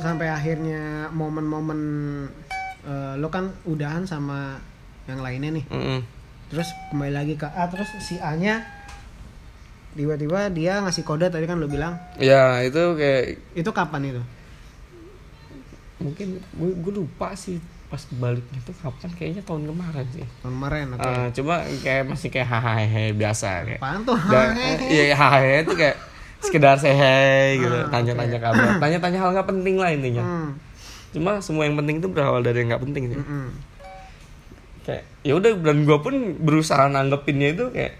sampai akhirnya momen-momen eh, lo kan udahan sama yang lainnya nih. Mm-mm. terus kembali lagi ke A terus si A nya tiba-tiba dia ngasih kode tadi kan lo bilang. Ya itu kayak itu kapan itu? Mungkin gue, gue lupa sih pas baliknya tuh kapan kayaknya tahun kemarin sih. Tahun kemarin oke. Eh, cuma kayak masih kayak hahaha biasa kayak apaan tuh Dan, iya hahaha itu kayak sekedar say hey gitu Ah, tanya-tanya kabar. Tanya-tanya hal nggak penting lah intinya. Hmm, cuma semua yang penting itu berawal dari yang nggak penting sih. Mm-mm. kayak ya udah dan gue pun berusaha nanggepinnya itu kayak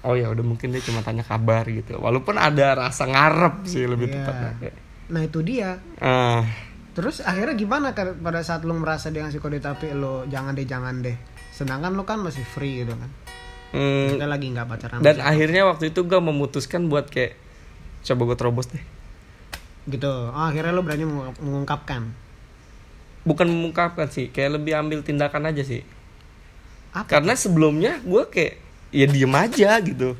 oh ya udah mungkin dia cuma tanya kabar gitu. Walaupun ada rasa ngarep sih lebih Iya. tepatnya kayak. Nah itu dia. Ah. Terus akhirnya gimana ke- pada saat lo merasa dia ngasih kode tapi lo jangan deh jangan deh. Sedangkan lo kan masih free gitu kan. Hmm, kita lagi nggak pacaran dan akhirnya waktu itu gue memutuskan buat kayak coba gue terobos deh. Gitu. Oh, akhirnya lo berani mengu- mengungkapkan? Bukan mengungkapkan sih kayak lebih ambil tindakan aja sih. Apa karena sebelumnya gue kayak ya diem aja gitu.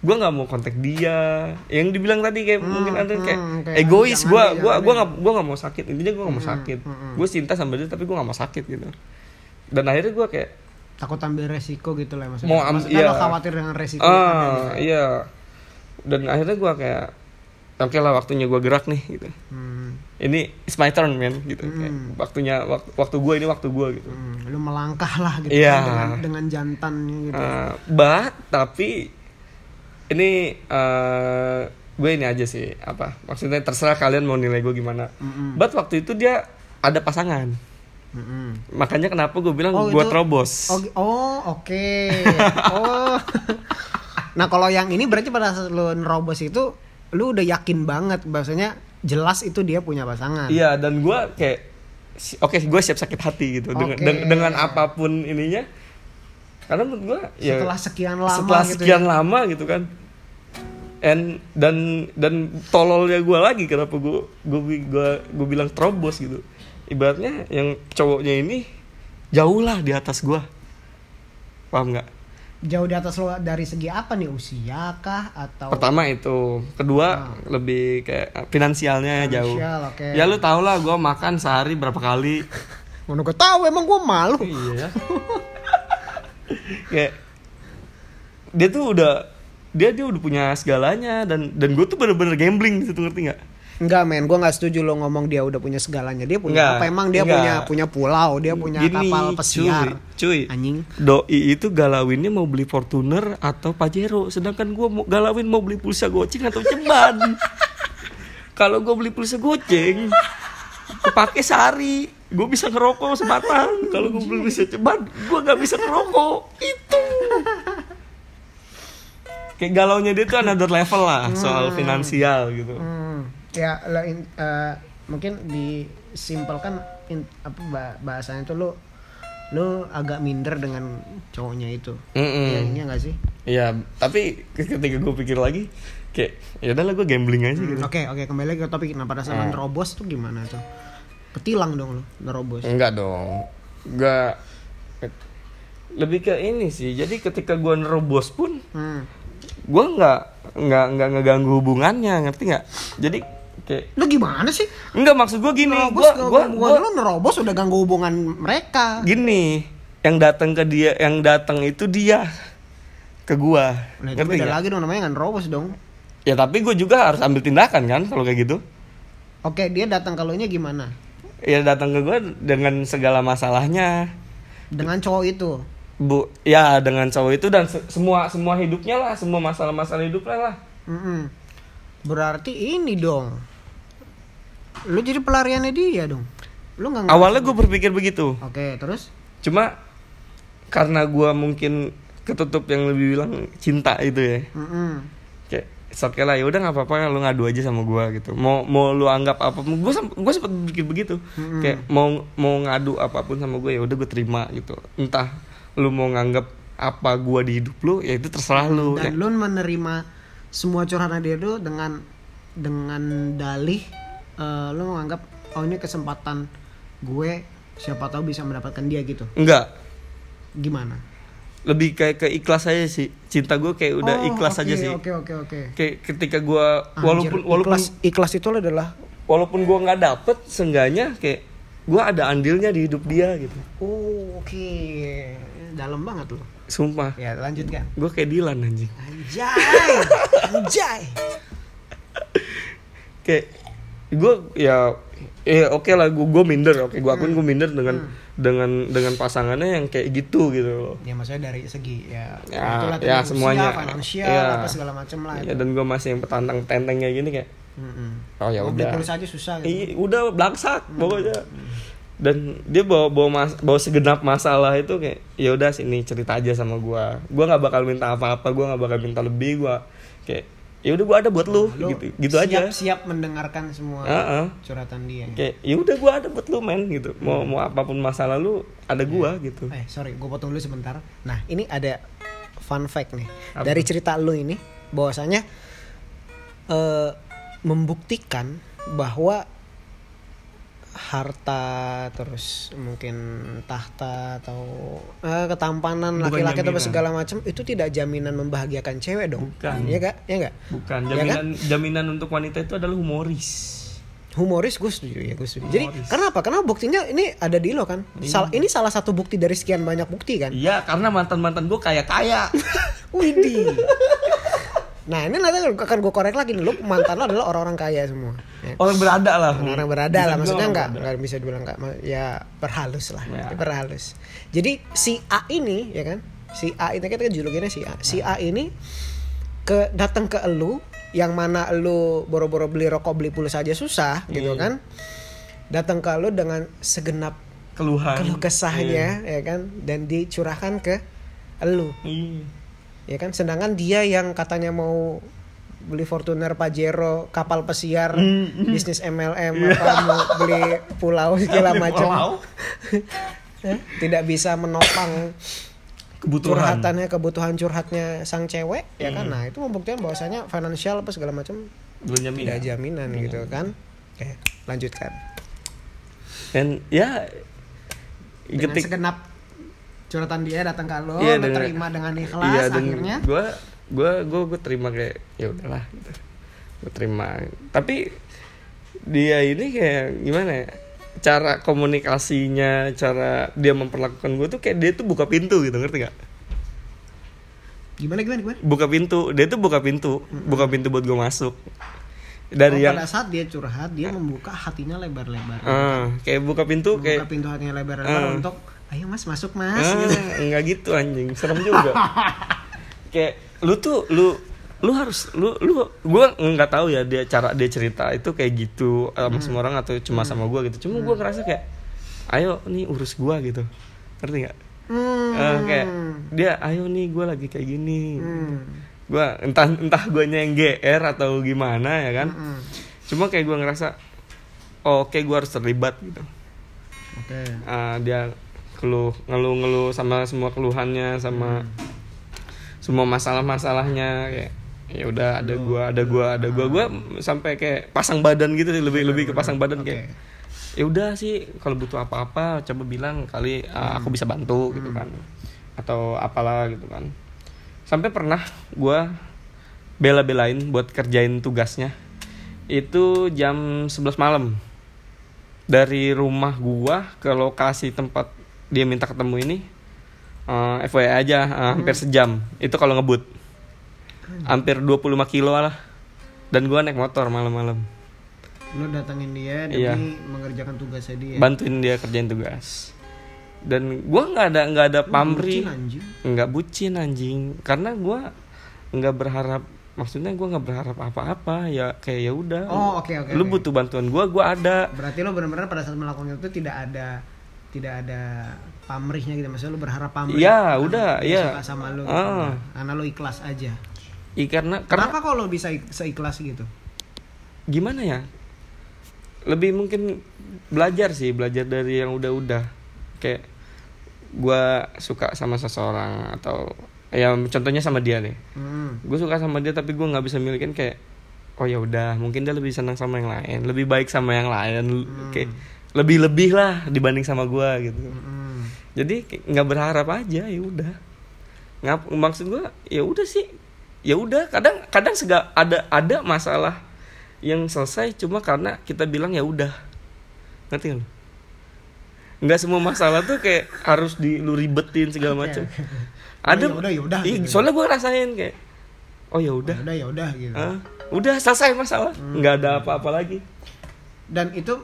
Gue nggak mau kontak dia. Yang dibilang tadi kayak Hmm, mungkin ada kayak hmm, kayak egois gue gue gue nggak gue nggak mau sakit. Intinya gue nggak mau Hmm, sakit. hmm, hmm. gue cinta sama dia tapi gue nggak mau sakit gitu. Dan akhirnya gue kayak takut ambil resiko gitu lah maksudnya. Mau am- maksudnya iya. lo khawatir dengan resiko ah gitu. iya. Dan akhirnya gue kayak oke lah waktunya gue gerak nih gitu Hmm, ini it's my turn man gitu Kayak Hmm. waktunya waktu, waktu gue ini waktu gue gitu hmm, lo melangkah lah gitu Iya. kan, dengan, dengan jantannya gitu Uh, but tapi ini eh gue ini aja sih apa maksudnya terserah kalian mau nilai gue gimana Mm-mm. but waktu itu dia ada pasangan Mm-mm. makanya kenapa gue bilang Oh, gue terobos Oh, oh oke. oh. nah, kalau yang ini berarti pada saat lu nerobos itu lu udah yakin banget bahwasanya jelas itu dia punya pasangan. iya dan gue kayak oke gue siap sakit hati gitu dengan Oke. deng- dengan apa pun ininya karena menurut gue ya Setelah sekian lama setelah gitu sekian ya. lama gitu kan and dan dan tololnya gue lagi kenapa gue gue gue gue bilang terobos gitu ibaratnya yang cowoknya ini jauh lah di atas gue paham nggak Jauh di atas lo dari segi apa nih? Usia kah? Atau pertama itu. Kedua lebih kayak finansialnya jauh. Finansial, oke. ya lu tau lah gue makan sehari berapa kali. Mana gue tahu emang gue malu. iya. Kayak dia tuh udah dia dia udah punya segalanya dan dan gue tuh bener-bener gambling di situ ngerti nggak Enggak men, gue nggak setuju lo ngomong dia udah punya segalanya. Dia punya Enggak, apa? Emang dia enggak. punya punya pulau, dia punya Gini, kapal pesiar. cuy, cuy. Anjing. doi itu galawinnya mau beli Fortuner atau Pajero sedangkan gue mau galawin mau beli pulsa goceng atau ceban kalau gue beli pulsa goceng kepake sehari gue bisa ngerokok sebatang kalau gue beli pulsa ceban gue nggak bisa ngerokok itu kayak galaunya dia tuh another level lah soal finansial gitu Hmm, ya lo in- eh, mungkin disimpelkan in- apa ba- bahasanya itu lo lo agak minder dengan cowoknya itu. Ya, ini enggak sih? Iya, tapi ketika gue pikir lagi, kayak ya udahlah gue gambling aja gitu. Oke, oke kembali lagi ke topik. Nah, pada saat Hmm. nerobos tuh gimana tuh? Ketilang dong lo nerobos. Enggak dong, enggak. Lebih ke ini sih. Jadi ketika gue nerobos pun, Hmm. gue nggak nggak nggak ngeganggu hubungannya, ngerti nggak? Jadi kayak Lo gimana sih? enggak maksud gue gini, gue gua, gue gua, lo nerobos udah ganggu hubungan mereka. gini, yang datang ke dia, yang datang itu dia ke gue, Nah, ngerti beda lagi dong namanya nggak nerobos dong. Ya tapi gue juga harus ambil tindakan kan kalau kayak gitu. Oke, dia datang kalau nya gimana? Ya datang ke gue dengan segala masalahnya. Dengan cowok itu. Bu, ya dengan cowok itu dan se- semua semua hidupnya lah, semua masalah-masalah hidupnya lah. Mm-mm. Berarti ini dong. Lu jadi pelariannya dia dong. Lu nggak Awalnya gue berpikir begitu, Oke, terus? cuma karena gue mungkin ketutup yang lebih bilang cinta itu ya, Mm-mm. kayak "It's okay lah, ya udah nggak apa-apa, lu ngadu aja sama gue gitu. Mau mau lu anggap apa, gue gue sempet berpikir begitu, Mm-mm. kayak mau mau ngadu apa pun sama gue ya udah gue terima gitu. Entah lu mau nganggap apa gue di hidup lu, ya itu terserah lu. Dan Ya. lu menerima semua curhatan dia tuh dengan dengan dalih eh, lu menganggap oh ini kesempatan gue siapa tahu bisa mendapatkan dia gitu. Enggak, Gimana? lebih kayak ke ikhlas aja sih cinta gue kayak udah Oh, ikhlas oke, aja sih Oke, oke, oke. kayak ketika gue walaupun walaupun ikhlas, ikhlas itu adalah walaupun gue nggak dapet seenggaknya kayak gue ada andilnya di hidup dia gitu Oh, oke. Dalam banget loh. sumpah Ya, lanjutkan. gue kayak Dilan anjing Anjay. Anjay. kayak gue ya eh oke lah gue gue minder oke gue akun gue minder dengan dengan dengan pasangannya yang kayak gitu gitu loh Ya maksudnya dari segi ya, Ya, ya, usia, semuanya. finansial Ya. apa segala macam lah. ya itu. dan gue masih yang petantang tenteng kayak gini kayak Mm-mm. oh ya udah pulsa aja susah gitu. Iya, udah blaksak pokoknya dan dia bawa bawa mas, bawa segenap masalah itu kayak ya udah sini cerita aja sama gua gua nggak bakal minta apa-apa gua nggak bakal minta lebih gua kayak ya udah gua ada buat lu, Lu gitu gitu siap, aja Siap mendengarkan semua Heeh. curhatan dia. kayak ya udah gua ada buat lu men gitu mau mau apa pun masalah lu ada gua gitu Eh sorry, gue potong dulu sebentar. Nah ini ada fun fact nih Apa? dari cerita lu ini, bahwasanya eh membuktikan bahwa harta terus mungkin tahta atau eh, ketampanan laki-laki atau jaminan. segala macam itu tidak jaminan membahagiakan cewek dong Bukan. Iya gak? Ya gak? bukan Ya kan? jaminan jaminan untuk wanita itu adalah humoris Humoris gue setuju ya gue setuju. Jadi Humoris. karena apa? Karena buktinya ini ada di lo kan. Sal- ini salah satu bukti dari sekian banyak bukti kan. iya karena mantan mantan gua kaya kaya Widih. Nah ini nanti akan gue korek lagi nih. Lu mantan lo adalah orang-orang kaya semua. Ya. orang berada lah Orang-orang berada Bisa lah. Maksudnya orang nggak bisa dibilang nggak. ma- Ya perhalus lah. Ya. Perhalus. Jadi si A ini ya kan. Si A itu kita kan julukinnya si A. Si A ini ke datang ke elu yang mana elu boro-boro beli rokok beli pulsa aja susah gitu Iya. kan. Datang ke elu dengan segenap keluhan keluh kesahnya ya kan dan dicurahkan ke elu Iya. ya kan sedangkan dia yang katanya mau beli Fortuner Pajero kapal pesiar Mm, bisnis MLM apa mau beli pulau segala macam. Ya, tidak bisa menopang kebutuhan. curhatannya kebutuhan curhatnya sang cewek ya Mm. kan nah itu membuktikan bahwasanya financial apa segala macam jaminan. tidak jaminan gitu kan? Oke lanjutkan. Dan ya dengan ketik segenap curhatan dia datang ke lo Iya, lo dengan- terima dengan ikhlas dan akhirnya. gue gue gue gue terima kayak ya udahlah gitu. Gue terima. Tapi dia ini kayak gimana ya? Cara komunikasinya cara dia memperlakukan gue tuh kayak dia tuh buka pintu gitu ngerti gak gimana gimana gimana? Buka pintu. Dia tuh buka pintu. Buka pintu buat gue masuk. Dari Oh, yang pada saat dia curhat dia membuka hatinya lebar-lebar. Ah, kayak buka pintu membuka kayak pintu hatinya lebar-lebar Ah. untuk ayo mas masuk mas ah, gitu. enggak gitu anjing. Serem juga. Kayak lu tuh lu lu harus lu lu gue nggak tahu ya dia cara dia cerita itu kayak gitu sama semua orang atau cuma sama gue gitu. Cuma gue ngerasa kayak ayo nih urus gue gitu. Ngerti nggak? Hmm. Eh, kayak dia ayo nih gue lagi kayak gini. Hmm. gue entah entah gue yang gr atau gimana ya kan? Hmm. cuma kayak gue ngerasa oh, oke gue harus terlibat gitu. Oke. Ah, dia keluh ngeluh-ngeluh sama semua keluhannya sama semua masalah-masalahnya kayak ya udah ada gua ada gua ada gua. Gua sampai kayak pasang badan gitu sih, lebih lebih ke pasang badan kayak ya udah sih kalau butuh apa-apa coba bilang kali ah, aku bisa bantu gitu kan. Atau apalah gitu kan. Sampai pernah gua bela-belain buat kerjain tugasnya. Itu jam 11 malam. Dari rumah gua ke lokasi tempat dia minta ketemu ini eh FYI aja eh, hampir sejam. Itu kalau ngebut. Hampir 25 kilo lah. Dan gua naik motor malam-malam. Lu datangin dia demi Iya. mengerjakan tugasnya dia. bantuin dia kerjain tugas. Dan gua nggak ada nggak ada anjing. nggak bucin anjing. Karena gua nggak berharap maksudnya gua nggak berharap apa-apa. Ya kayak ya udah. Oh, oke, oke, lu oke. butuh bantuan gua gua ada. Berarti lu benar-benar pada saat melakukan itu tidak ada tidak ada pamrihnya gitu maksudnya lu berharap pamrih. Iya, karena udah, dia iya. Suka sama lu. gitu. Ah. Karena lu ikhlas aja. Ih, karena karena Kenapa kok lu bisa ik- seikhlas gitu? gimana ya lebih mungkin belajar sih belajar dari yang udah-udah kayak gua suka sama seseorang atau ya contohnya sama dia nih Hmm. gue suka sama dia tapi gue nggak bisa milikin kayak oh ya udah mungkin dia lebih senang sama yang lain lebih baik sama yang lain kayak lebih lebih lah dibanding sama gua gitu Hmm. Jadi nggak berharap aja ya udah. Ngap maksud gua ya udah sih. Ya udah kadang kadang sega ada ada masalah yang selesai cuma karena kita bilang ya udah. Ngerti nggak nggak semua masalah tuh kayak harus di lu ribetin segala macam. Ada ya udah, ya udah, Ih, gitu. soalnya gue rasain kayak oh ya udah. Udah ya udah gitu. Ah, udah selesai masalah. Hmm. nggak ada apa-apa lagi. Dan itu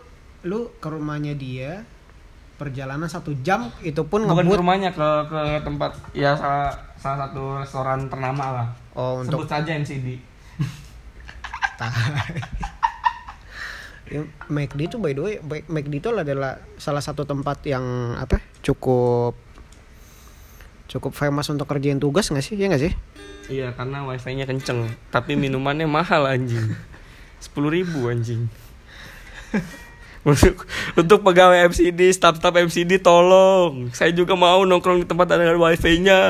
lu ke rumahnya dia perjalanan satu jam itu pun bukan ke ngebut rumahnya ke ke tempat ya salah salah satu restoran ternama lah oh untuk sebut saja MCD Ya, McD itu by the way, McD itu adalah salah satu tempat yang apa? cukup cukup famous untuk kerjain tugas nggak sih? Ya nggak sih? iya karena wifi-nya kenceng tapi minumannya mahal anjing sepuluh ribu anjing untuk untuk pegawai MCD staff-staff MCD tolong saya juga mau nongkrong di tempat ada wifi-nya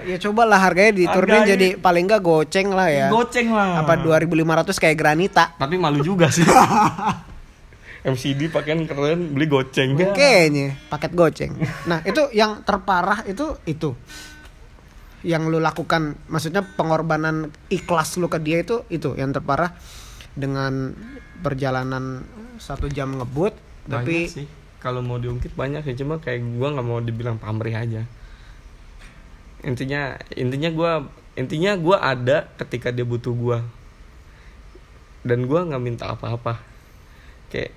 Eh, ya cobalah harganya diturunin Harganya- jadi paling nggak goceng lah ya. goceng lah Apa 2500 kayak granita? tapi malu juga sih MCD pakaian keren beli goceng Kayaknya paket goceng. Nah, itu yang terparah itu itu. Yang lu lakukan maksudnya pengorbanan ikhlas lu ke dia itu itu yang terparah dengan perjalanan satu jam ngebut tapi tapi sih. Kalau mau diungkit banyak sih cuma kayak gua nggak mau dibilang pamrih aja. Intinya intinya gua intinya gua ada ketika dia butuh gua. Dan gua nggak minta apa-apa. Kayak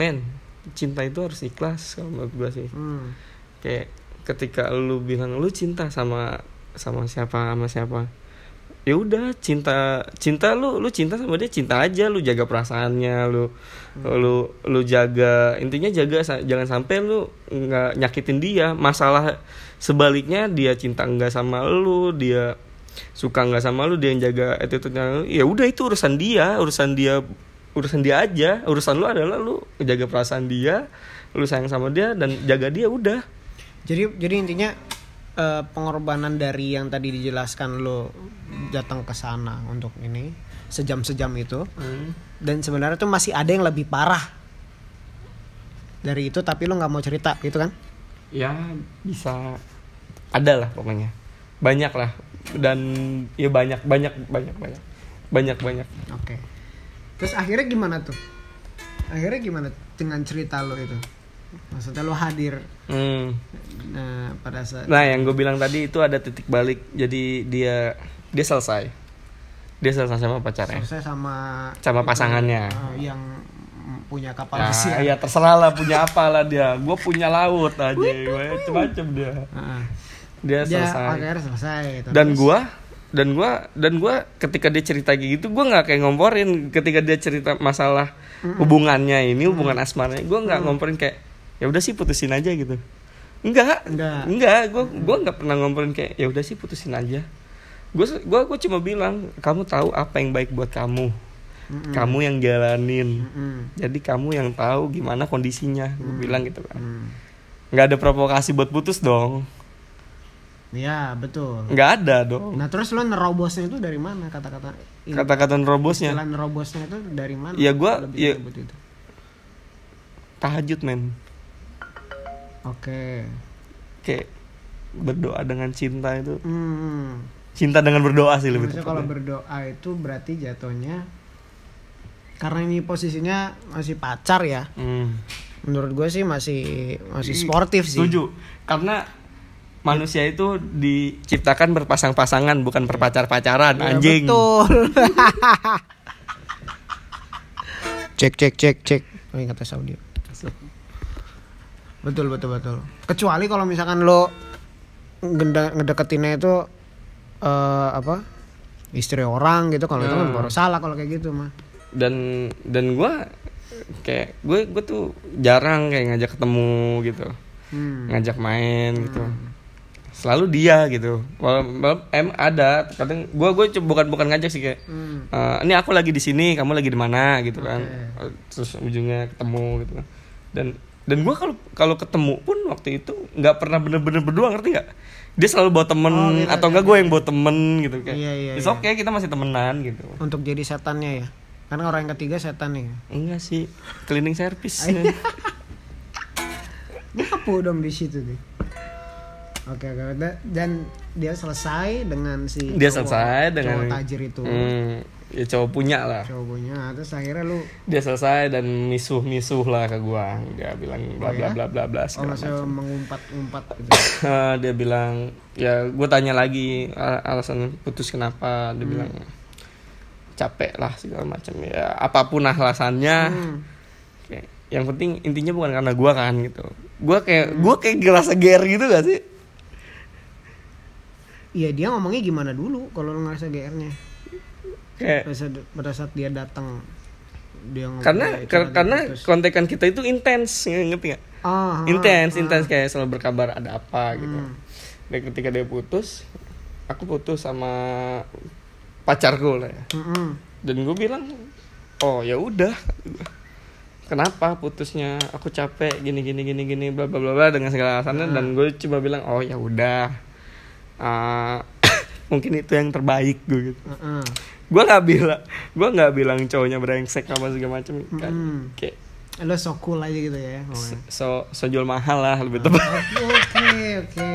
men cinta itu harus ikhlas kalau menurut gua sih. Hmm, kayak ketika lu bilang lu cinta sama sama siapa sama siapa ya udah cinta cinta lu lu cinta sama dia cinta aja lu jaga perasaannya lu lu lu jaga intinya jaga jangan sampai lu nggak nyakitin dia. Masalah sebaliknya dia cinta enggak sama lu dia suka nggak sama lu dia yang jaga attitude-nya lu, ya udah itu urusan dia urusan dia urusan dia aja. Urusan lu adalah lu jaga perasaan dia lu sayang sama dia dan jaga dia udah. Jadi jadi intinya eh, pengorbanan dari yang tadi dijelaskan lo datang ke sana untuk ini sejam-sejam itu. Dan sebenarnya tuh masih ada yang lebih parah dari itu tapi lo nggak mau cerita gitu kan? Ya bisa. Ada lah pokoknya. Banyak lah. Dan ya banyak banyak banyak banyak. Banyak banyak. Oke. Terus akhirnya gimana tuh? Akhirnya gimana dengan cerita lo itu maksudnya lo hadir. Hmm. nah, pada saat nah yang gue bilang tadi itu ada titik balik. Jadi dia dia selesai. Dia selesai sama pacarnya. Selesai sama sama pasangannya. Eh, yang punya kapal Nah, pesiar. ya terserah lah punya apa lah dia. Gue punya laut aja macem-macem dia. Heeh. dia dia selesai. akhirnya selesai gitu. dan Terus- gua dan gua dan gua ketika dia cerita kayak gitu gua nggak kayak ngomporin. Ketika dia cerita masalah hubungannya ini hubungan asmaranya gua nggak ngomporin kayak ya udah sih putusin aja gitu enggak Enggak. enggak gua gua nggak pernah ngomporin kayak ya udah sih putusin aja gua gua gua cuma bilang kamu tahu apa yang baik buat kamu Mm-mm. kamu yang jalanin Mm-mm. jadi kamu yang tahu gimana kondisinya gua bilang gitu kan Mm. nggak ada provokasi buat putus dong Iya betul. nggak ada dong Nah terus lo nerobosnya itu dari mana kata-kata ini? kata-kata nerobosnya Istilah nerobosnya itu dari mana? Ya, Lebih ya- itu. tahajud men Oke. kayak berdoa dengan cinta itu Hmm. cinta dengan berdoa sih lebih Maksudnya kalau berdoa itu berarti jatuhnya karena ini posisinya masih pacar ya. Hmm. Menurut gue sih masih masih sportif sih. setuju karena manusia itu diciptakan berpasang-pasangan bukan berpacar-pacaran Ya, anjing Betul. cek cek cek cek. Oh ingat audio. Betul betul betul. Kecuali kalau misalkan lo ngedeketinnya itu eh apa? Istri orang gitu kalau itu kan Hmm. baru salah kalau kayak gitu mah. dan dan gue kayak gue gue tuh jarang kayak ngajak ketemu gitu Hmm. ngajak main gitu selalu dia gitu walau, walau- em ada kadang gue gue bukan bukan ngajak sih kayak Hmm. "Eh, ini aku lagi di sini kamu lagi di mana gitu kan Oke. Eh, terus ujungnya ketemu gitu kan dan dan gue kalau kalau ketemu pun waktu itu nggak pernah bener-bener berdua ngerti nggak dia selalu bawa temen Oh, gitu, atau enggak gue yang bawa temen gitu kayak Iya, iya, it's iya. okay kita masih temenan gitu Untuk jadi setannya ya. Karena orang yang ketiga setan nih. enggak sih cleaning service. Ngapu dong di situ deh. Oke oke Da- dan dia selesai dengan si dia cowok- selesai dengan cowok tajir itu. Hmm, ya cowok punya lah. Cowoknya terus akhirnya lu dia selesai dan misuh misuh lah ke gua. Dia bilang bla Oh, bla ya? bla bla bla oh segala maksudnya macam. mengumpat-umpat gitu? Eh, dia bilang ya gue tanya lagi al- alasan putus kenapa. Dia bilang capek lah segala macam. Ya apa pun alasannya. Hmm. kayak, yang penting intinya bukan karena gua kan gitu. Gua kayak gua kayak ngerasa ger gitu gak sih? Iya dia ngomongnya gimana dulu kalau lu ngerasa GR-nya kayak pada saat, pada saat dia datang dia ngomong karena kar- dia karena kontekan kita itu intens ngerti gak Ah, ah, intens ah. intens kayak selalu berkabar ada apa gitu. Hmm. dan ketika dia putus aku putus sama pacarku lah ya. Mm-mm. dan gue bilang oh ya udah. Kenapa putusnya? Aku capek gini gini gini gini bla bla bla bla dengan segala alasannya. Dan gue coba bilang oh ya udah. Ah, mungkin itu yang terbaik gue gitu. Heeh. Gue nggak bilang gue nggak bilang cowoknya brengsek apa segala macam kan. Mm. kayak lo so cool aja gitu ya. So so jual mahal lah lebih tepat. Oke oke oke.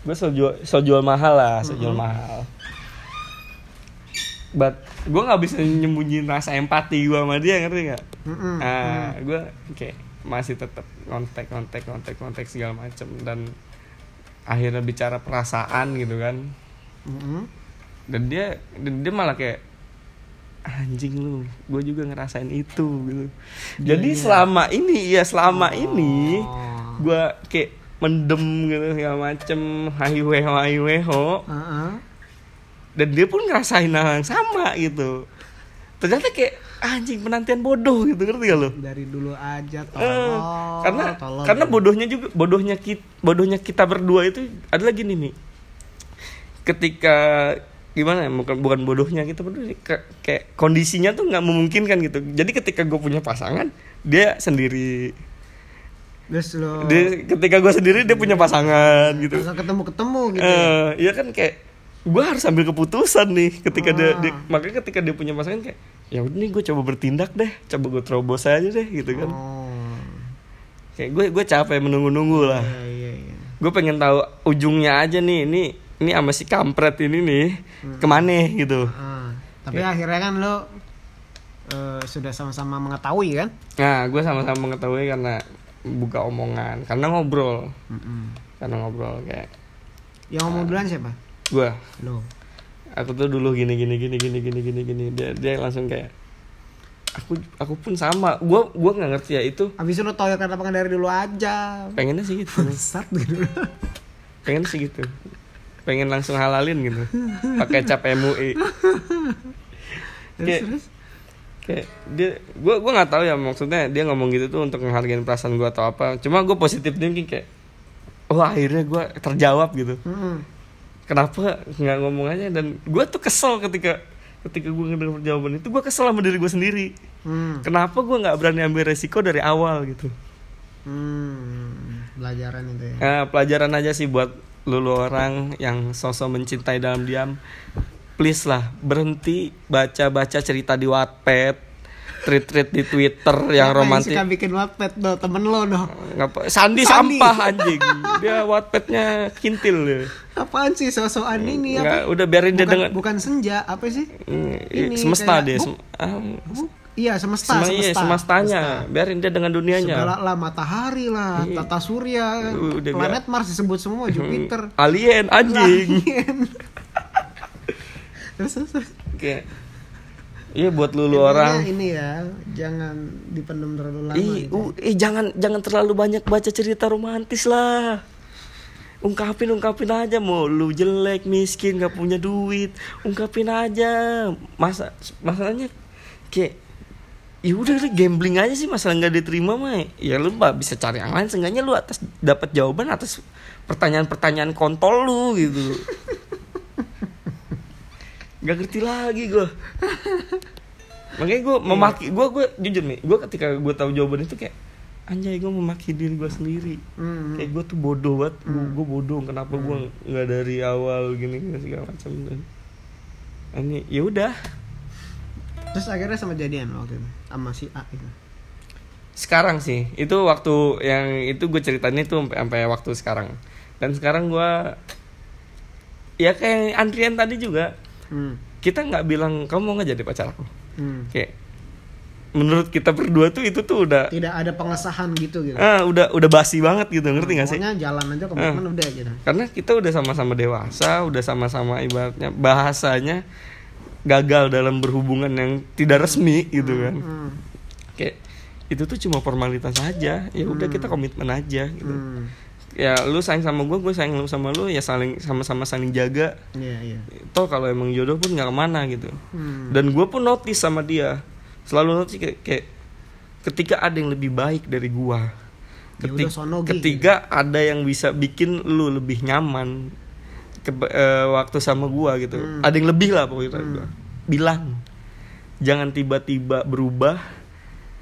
gue so jual so jual mahal lah so jual mahal. But gue nggak bisa nyembunyiin rasa empati gue sama dia ngerti nggak? Mm-mm. nah gue kayak masih tetap kontak kontak kontak kontak segala macem dan akhirnya bicara perasaan gitu kan Mm-mm. dan dia dan dia malah kayak anjing lu gue juga ngerasain itu gitu jadi selama ini ya selama ini Oh. gue kayak mendem gitu segala macem hahiweho hahiweho Heeh. dan dia pun ngerasain hal yang sama gitu ternyata kayak anjing penantian bodoh gitu ngerti gak lo Dari dulu aja Eh, tolong. karena tolong. karena bodohnya juga bodohnya kita bodohnya kita berdua itu adalah gini nih ketika gimana ya bukan bukan bodohnya kita berdua ke- kayak kondisinya tuh nggak memungkinkan gitu jadi ketika gue punya pasangan dia sendiri Terus lo dia ketika gue sendiri dia punya pasangan gitu langsung ketemu-ketemu gitu. ya. eh ya kan kayak gue harus ambil keputusan nih ketika dia, Ah. dia- makanya ketika dia punya pasangan kayak ya udah nih gue coba bertindak deh coba gue terobos aja deh gitu kan Oh. kayak gue gue capek menunggu-nunggu lah Iya iya iya. gue pengen tahu ujungnya aja nih ini ini sama si kampret ini nih ke mana gitu Ah, tapi akhirnya kan lo eh, sudah sama-sama mengetahui kan? nah gue sama-sama mengetahui karena buka omongan karena ngobrol Mm-mm. karena ngobrol kayak Yang ngomong duluan siapa? gue Lo. Aku tuh dulu gini gini gini gini gini gini gini. Dia dia langsung kayak aku aku pun sama. Gue gue nggak ngerti ya itu Abis itu lo toyo karena pengen dari dulu aja. pengennya sih gitu. Sat gitu. pengen sih gitu. Pengen langsung halalin gitu. Pakai cap MUI Kayak- kayak dia gue gue nggak tahu ya maksudnya dia ngomong gitu tuh untuk menghargai perasaan gue atau apa. Cuma gue positif thinking kayak oh akhirnya gue terjawab gitu. Mm-mm. Kenapa nggak ngomong aja dan gue tuh kesel ketika ketika gue ngedengar jawaban itu gue kesel sama diri gue sendiri Hmm. kenapa gue nggak berani ambil resiko dari awal gitu Hmm. Pelajaran itu ya. Nah, pelajaran aja sih buat lulu orang yang sosok mencintai dalam diam please lah berhenti baca-baca cerita di Wattpad tweet-tweet di Twitter yang romantis suka bikin Wattpad do, temen lo do. Ngapa? Sandi, Sandi. sampah anjing dia Wattpadnya kintil ya. Apaan sih sosokan ini Nggak, apa? udah biarin dia bukan, dengan bukan senja, apa sih? Hmm, ini semesta kayak- dia sem- ah, Bu- Iya semesta, Sem- iya, semesta. semestanya Semesta. biarin dia dengan dunianya Segala lah matahari lah, Iya. tata surya, Udah planet Mars disebut semua, Jupiter. alien anjing Alien. terus, terus, kayak iya buat lulu Intinya orang ini ya, jangan dipendam terlalu lama. Ih, gitu. uh, eh jangan jangan terlalu banyak baca cerita romantis lah. Ungkapin ungkapin aja mau lu jelek miskin gak punya duit. Ungkapin aja. Masa masalahnya kayak ya udah gambling aja sih masalah nggak diterima mah. Ya lu mbak bisa cari yang lain seenggaknya lu atas dapat jawaban atas pertanyaan-pertanyaan kontol lu gitu. Nggak ngerti lagi gue makanya gue memaki gue gue jujur nih gue ketika gue tahu jawaban itu kayak anjay gue memaki diri gue sendiri. Hmm. kayak gue tuh bodoh banget. Gue gue bodoh. Kenapa gue nggak dari awal gini gini segala macam dan ini ya udah. Terus akhirnya sama jadian waktu itu? Sama si A itu. sekarang sih. Itu waktu yang itu gue ceritain itu sampai sampai waktu sekarang. Dan sekarang gue ya kayak Andrian tadi juga. Hmm. kita nggak bilang kamu mau nggak jadi pacar aku? Hmm. kayak menurut kita berdua tuh itu tuh udah Tidak ada pengesahan gitu gitu. ah udah udah basi banget gitu ngerti nggak sih Pokoknya jalan aja komitmen udah gitu. karena kita udah sama-sama dewasa udah sama-sama ibaratnya bahasanya gagal dalam berhubungan yang tidak resmi gitu kan Hmm. kayak itu tuh cuma formalitas aja ya udah kita komitmen aja gitu Hmm. ya lu sayang sama gue gue sayang sama lu ya saling sama-sama saling jaga Iya, iya. toh kalau emang jodoh pun nggak ke mana gitu Hmm. dan gue pun notice sama dia selalu notice kayak, kayak ketika ada yang lebih baik dari gua Ya ketik- udah sono, Gi, ketika ada yang bisa bikin lu lebih nyaman ke, eh, waktu sama gua gitu. Hmm. ada yang lebih lah pokoknya dari gua. bilang jangan tiba-tiba berubah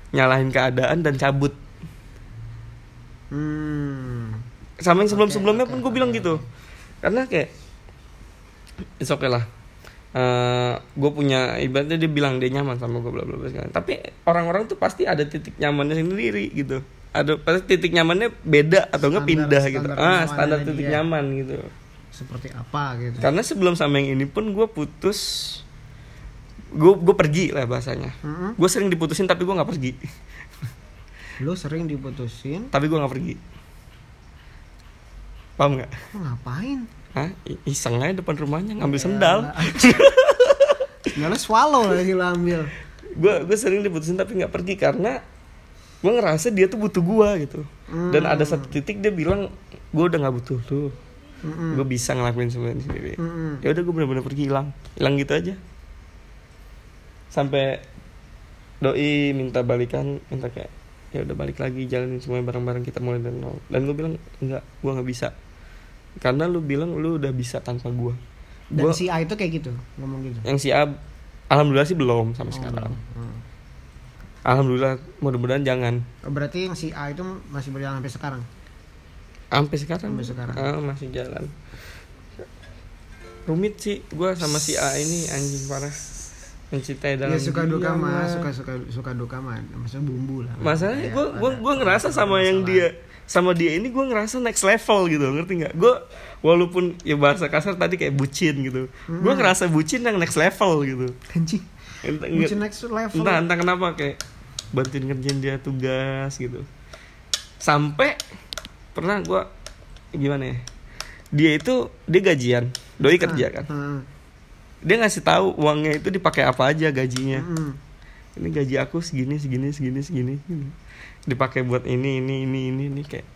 nyalahin keadaan dan cabut. Hmm. sama yang sebelum sebelumnya oke, pun gue bilang gitu. karena kayak it's okay lah gue punya ibaratnya dia bilang dia nyaman sama gue bla bla bla segala. tapi orang-orang tuh pasti ada titik nyamannya sendiri gitu ada pasti titik nyamannya beda atau enggak Standar- pindah gitu standar ah kenyamanannya standar titik dia. nyaman gitu Seperti apa gitu. karena sebelum sama yang ini pun gue putus gue gue pergi lah bahasanya Mm-mm. gue sering diputusin tapi gue nggak pergi Lu sering diputusin, tapi gue nggak pergi paham nggak ngapain? Hah? Iseng aja depan rumahnya ngambil sendal. Sendalnya swallow lagi lu ambil. gue gue sering diputusin tapi nggak pergi karena gue ngerasa dia tuh butuh gue gitu. Dan ada satu titik dia bilang gue udah nggak butuh lu. Mm-mm. gue bisa ngelakuin semuanya sendiri. Mm-mm. ya udah gue bener-bener pergi hilang. Hilang gitu aja. Sampai doi minta balikan minta kayak ya udah balik lagi jalanin semuanya bareng-bareng kita mulai dari nol. Dan gue bilang enggak gue nggak bisa karena lu bilang lu udah bisa tanpa gue Dan Gua- si A itu kayak gitu, ngomong gitu. yang si A alhamdulillah sih belum sampai sekarang Hmm. alhamdulillah mudah-mudahan jangan Oh, Berarti yang si A itu masih berjalan sampai sekarang. sampai sekarang Sampai sekarang. Ah, masih jalan rumit sih gue sama si A ini anjing parah mencintai dalam Ya suka duka mah, suka suka suka duka mah, maksudnya bumbu lah. masalahnya gue gue gue ngerasa sama yang dia sama dia ini gue ngerasa next level gitu ngerti nggak gue walaupun ya bahasa kasar tadi kayak bucin gitu gue Hmm. ngerasa bucin yang next level gitu anjing. Bucin next level. entah entah kenapa kayak bantuin ngerjain dia tugas gitu sampai pernah gue gimana ya dia itu dia gajian doi kerja kan Heeh. dia ngasih tahu uangnya itu dipakai apa aja gajinya Mm-mm. Ini gaji aku segini segini segini segini gini. dipakai buat ini ini ini ini ini kayak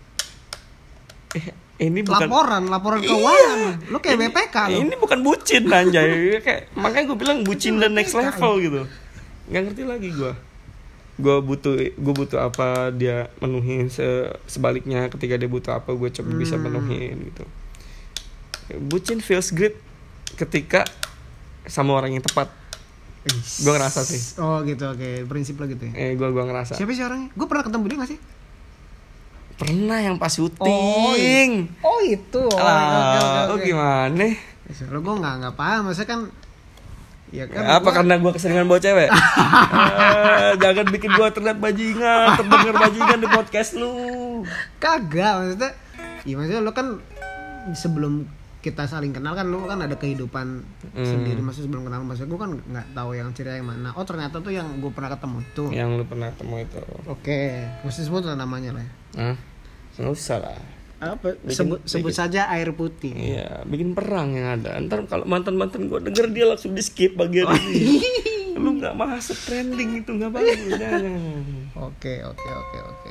eh ini bukan Laporan, laporan Iya. keuangan. Lu kayak BPK lu. ini bukan bucin anjay kayak makanya gue bilang bucin dan next level gitu nggak ngerti lagi gue gue butuh gue butuh apa dia menuhin se- sebaliknya ketika dia butuh apa gue coba bisa Hmm. menuhin gitu bucin feels great ketika sama orang yang tepat gue ngerasa sih Oh gitu, oke. Prinsip lo gitu ya. eh gue gua ngerasa Siapa sih orangnya? Gue pernah ketemu dia gak sih? pernah yang pas Oh, syuting Oh itu. Oh, Alah, oh gimana Lo gue nggak nggak paham, maksudnya kan ya kan apa gua- karena gue keseringan bawa cewek Ah, jangan bikin gue terlihat bajingan terdengar bajingan di podcast lu kagak maksudnya iya maksudnya lo kan sebelum kita saling kenal kan lo kan ada kehidupan Hmm. sendiri maksudnya sebelum kenal maksudnya gue kan nggak tahu yang cerita yang mana oh ternyata tuh yang gue pernah ketemu tuh yang lu pernah ketemu itu oke mesti sebut lah namanya lah ya. Hah? nggak usah lah apa Bikin- sebut sebut bikin- saja air putih Iya, bikin perang yang ada. Ntar kalau mantan mantan gue denger dia langsung di skip bagian Oh, ini. iya. Lu nggak masuk trending itu nggak bagus. jangan. oke oke oke oke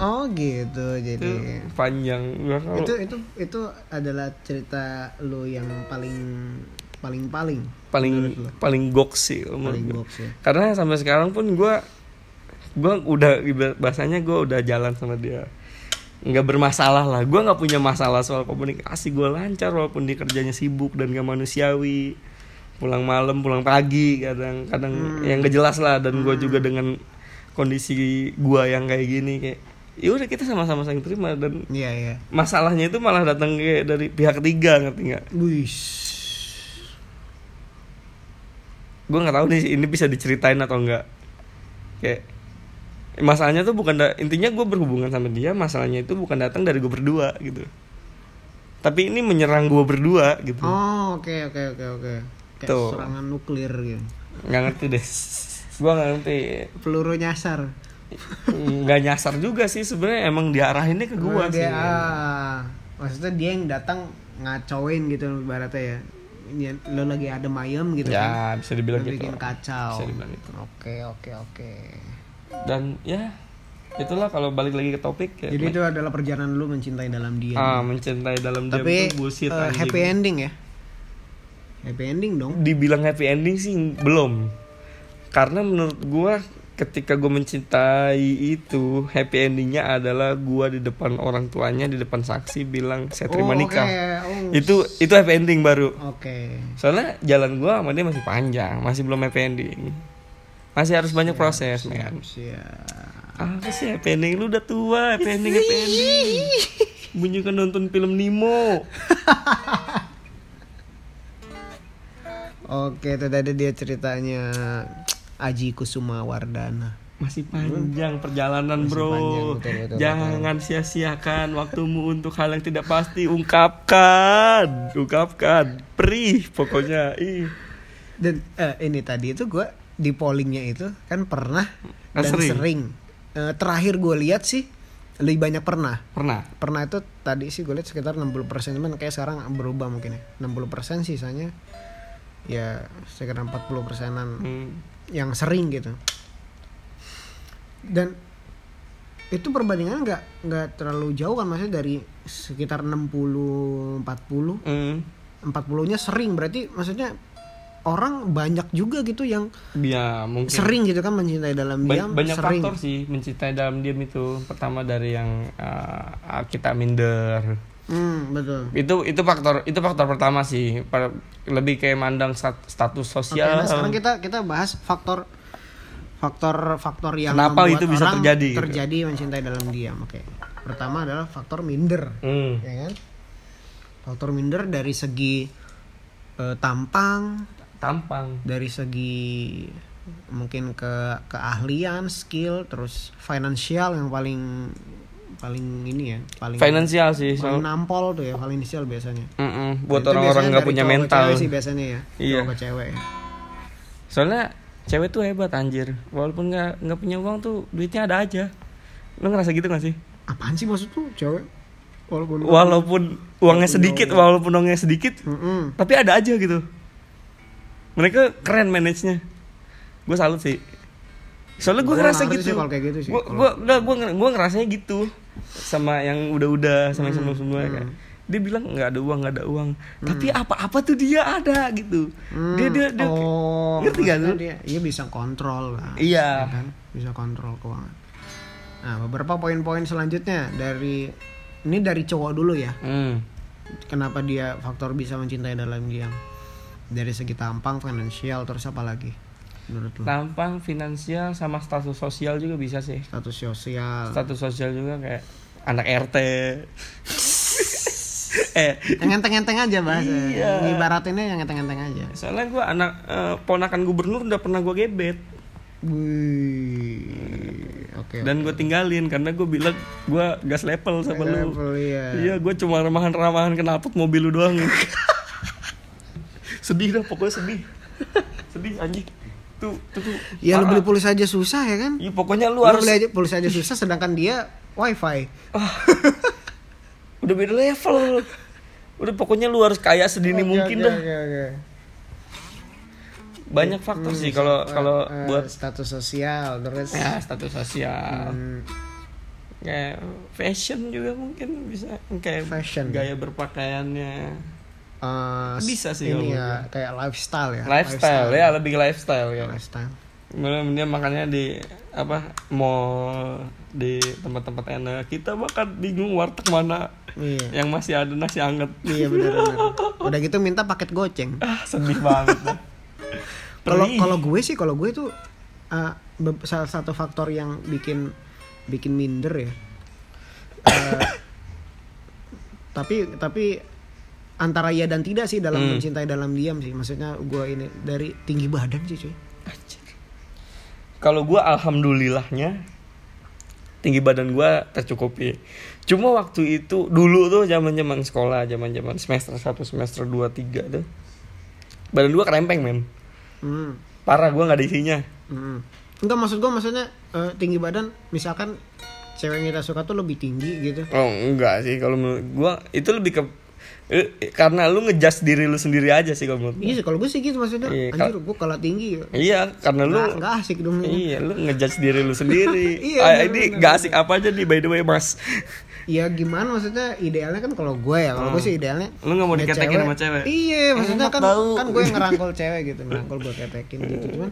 oh gitu Itu jadi panjang. Gua kalau itu itu itu adalah cerita lo yang paling paling paling paling paling goks sih paling box ya Karena sampai sekarang pun gue gue udah bahasanya gue udah jalan sama dia. Nggak bermasalah lah gue nggak punya masalah soal komunikasi. Gue lancar walaupun dia kerjanya sibuk dan gak manusiawi. Pulang malam pulang pagi kadang kadang yang gak jelas lah. Dan gue juga dengan kondisi gue yang kayak gini kayak ya udah kita sama-sama saling terima dan iya iya masalahnya itu malah datang kayak dari pihak ketiga ngerti nggak Wih. gue nggak tahu nih ini bisa diceritain atau enggak kayak masalahnya tuh bukan da- intinya gue berhubungan sama dia masalahnya itu bukan datang dari gue berdua gitu tapi ini menyerang gue berdua gitu Oh, oke oke oke oke. Kayak Tuh. serangan nuklir gitu. nggak ngerti deh gue nggak ngerti Peluru nyasar. nggak nyasar juga sih sebenarnya emang diarahinnya ke gue Oh, sih dia, ah, maksudnya dia yang datang ngacoin gitu ibaratnya ya. Lo lagi ada ayam gitu ya bisa dibilang Lo gitu bikin kacau. Bisa dibilang gitu. Oke oke oke. dan ya itulah kalau balik lagi ke topik ya, Jadi itu adalah perjalanan lu mencintai dalam diam. ah mencintai dalam diam Tapi itu bullshit eh, happy ending ya. Happy ending dong. dibilang happy ending sih belum karena menurut gua ketika gue mencintai itu happy endingnya adalah gua di depan orang tuanya di depan saksi bilang saya terima Oh, nikah. oke. Oh, itu itu happy ending baru. Oke. soalnya jalan gua sama dia masih panjang masih belum happy ending. Masih harus banyak proses men. Siap. apa sih happy ending? Lu udah tua happy ending happy ending. Bunyi kan nonton film Nemo. Oke, itu tadi dia ceritanya Aji Kusuma Wardana. masih panjang perjalanan Masih bro panjang, betul, betul, jangan sia-siakan waktumu untuk hal yang tidak pasti ungkapkan ungkapkan perih pokoknya ih Dan eh, ini tadi itu gue di pollingnya itu kan pernah Ah, dan sering. sering. Eh, terakhir gue lihat sih lebih banyak pernah. pernah Pernah itu tadi sih gue lihat sekitar 60% cuman kayak sekarang berubah mungkin ya. 60% sisanya ya sekitar 40 persenan Hmm. yang sering gitu. Dan itu perbandingan nggak nggak terlalu jauh kan maksudnya dari sekitar 60 40 Hmm. 40 nya sering berarti maksudnya orang banyak juga gitu yang ya mungkin sering gitu kan mencintai dalam Ba- diam banyak sering faktor sih mencintai dalam diam itu pertama dari yang uh, kita minder hmm, betul. Itu itu faktor itu faktor pertama sih. Lebih kayak mandang stat- status Oke, sosial nah sekarang kita kita bahas faktor faktor faktor yang Kenapa membuat itu bisa orang terjadi, gitu? terjadi mencintai dalam diam. Oke pertama adalah faktor minder Hmm. ya kan? Faktor minder dari segi eh, tampang tampang. dari segi mungkin ke keahlian skill terus finansial yang paling paling ini ya paling finansial sih paling so, nampol tuh ya finansial biasanya. Mm-mm, buat Itu orang-orang nggak punya mental. cewek sih biasanya ya Iya. cowok ke cewek. Ya. soalnya cewek tuh hebat anjir. Walaupun nggak nggak punya uang tuh duitnya ada aja. Lo ngerasa gitu gak sih? Apaan sih maksud tuh cewek? Walaupun walaupun uangnya sedikit walaupun uangnya sedikit Mm-mm. tapi ada aja gitu. Mereka keren manage nya gue salut sih soalnya gue ngerasa gitu sih kalau kayak gitu sih. gue gue gue gue ngerasanya gitu sama yang udah-udah sama yang Hmm, sebelum-sebelumnya kan hmm. dia bilang nggak ada uang nggak ada uang tapi apa-apa tuh dia ada gitu Hmm, dia dia dia oh, ngerti gak lu? dia, dia bisa kontrol lah Iya. ya kan bisa kontrol keuangan nah beberapa poin-poin selanjutnya dari ini dari cowok dulu ya Hmm. kenapa dia faktor bisa mencintai dalam diam dari segi tampang finansial terus apa lagi menurut tampang finansial sama status sosial juga bisa sih. Status sosial. Status sosial juga kayak anak RT eh. Enteng-enteng aja bahasa. Iya. ngibaratinnya yang enteng-enteng aja. Soalnya gue anak eh, ponakan gubernur udah pernah gue gebet. Wih, oke. dan gue tinggalin karena gue bilang gue gas level sama lu. Level, iya. iya gue cuma remahan-remahan kenapa mobil lu doang. Sedih dah pokoknya sedih. Sedih anjing tuh tuh, tuh Ya lu beli pulsa aja susah ya kan? Iya pokoknya lu Lu harus beli aja pulsa aja susah sedangkan dia wifi. udah beda level udah pokoknya lu harus kaya sedini Oke, mungkin oke, dah oke, oke. banyak faktor sih kalau kalau Eh, buat status sosial terus ya status sosial hmm, kayak fashion juga mungkin bisa kayak Fashion. gaya berpakaiannya eh, Bisa sih ini ya kayak lifestyle ya. lifestyle, ya lebih lifestyle ya Lifestyle. Kemudian dia makannya di apa mall di tempat-tempat enak kita makan bingung warteg mana Iya. yang masih ada nasi anget Iya benar benar. Udah gitu minta paket goceng. ah sedih banget dah. Kalau kalau gue sih kalau gue tuh be- salah satu faktor yang bikin bikin minder ya. Eh, tapi tapi antara ya dan tidak sih dalam Hmm. mencintai dalam diam sih. Maksudnya gue ini dari tinggi badan sih cuy. Kalau gue alhamdulillahnya tinggi badan gue tercukupi. cuma waktu itu dulu tuh zaman zaman sekolah zaman zaman semester 1 semester 2 3 tuh badan gua kerempeng men Hmm. parah gua nggak ada isinya Hmm. Enggak maksud gua maksudnya eh, tinggi badan misalkan cewek yang kita suka tuh lebih tinggi gitu. oh enggak sih kalau menurut gua itu lebih ke karena lu ngejudge diri lu sendiri aja sih kalau menurut. Iya sih kalau gue sih gitu maksudnya. Iya, Anjir gua kalah tinggi. iya karena lu Nggak, nggak asik dong. Iya, lu ngejudge diri lu sendiri. Iya, Ah, bener, ini bener, gak asik apa aja nih by the way, Mas. Ya gimana maksudnya idealnya kan kalau gue ya kalau gue sih idealnya Lu nggak mau ya diketekin sama cewek? Iya maksudnya Enak kan tau. kan gue yang ngerangkul cewek gitu ngerangkul gue ketekin gitu cuman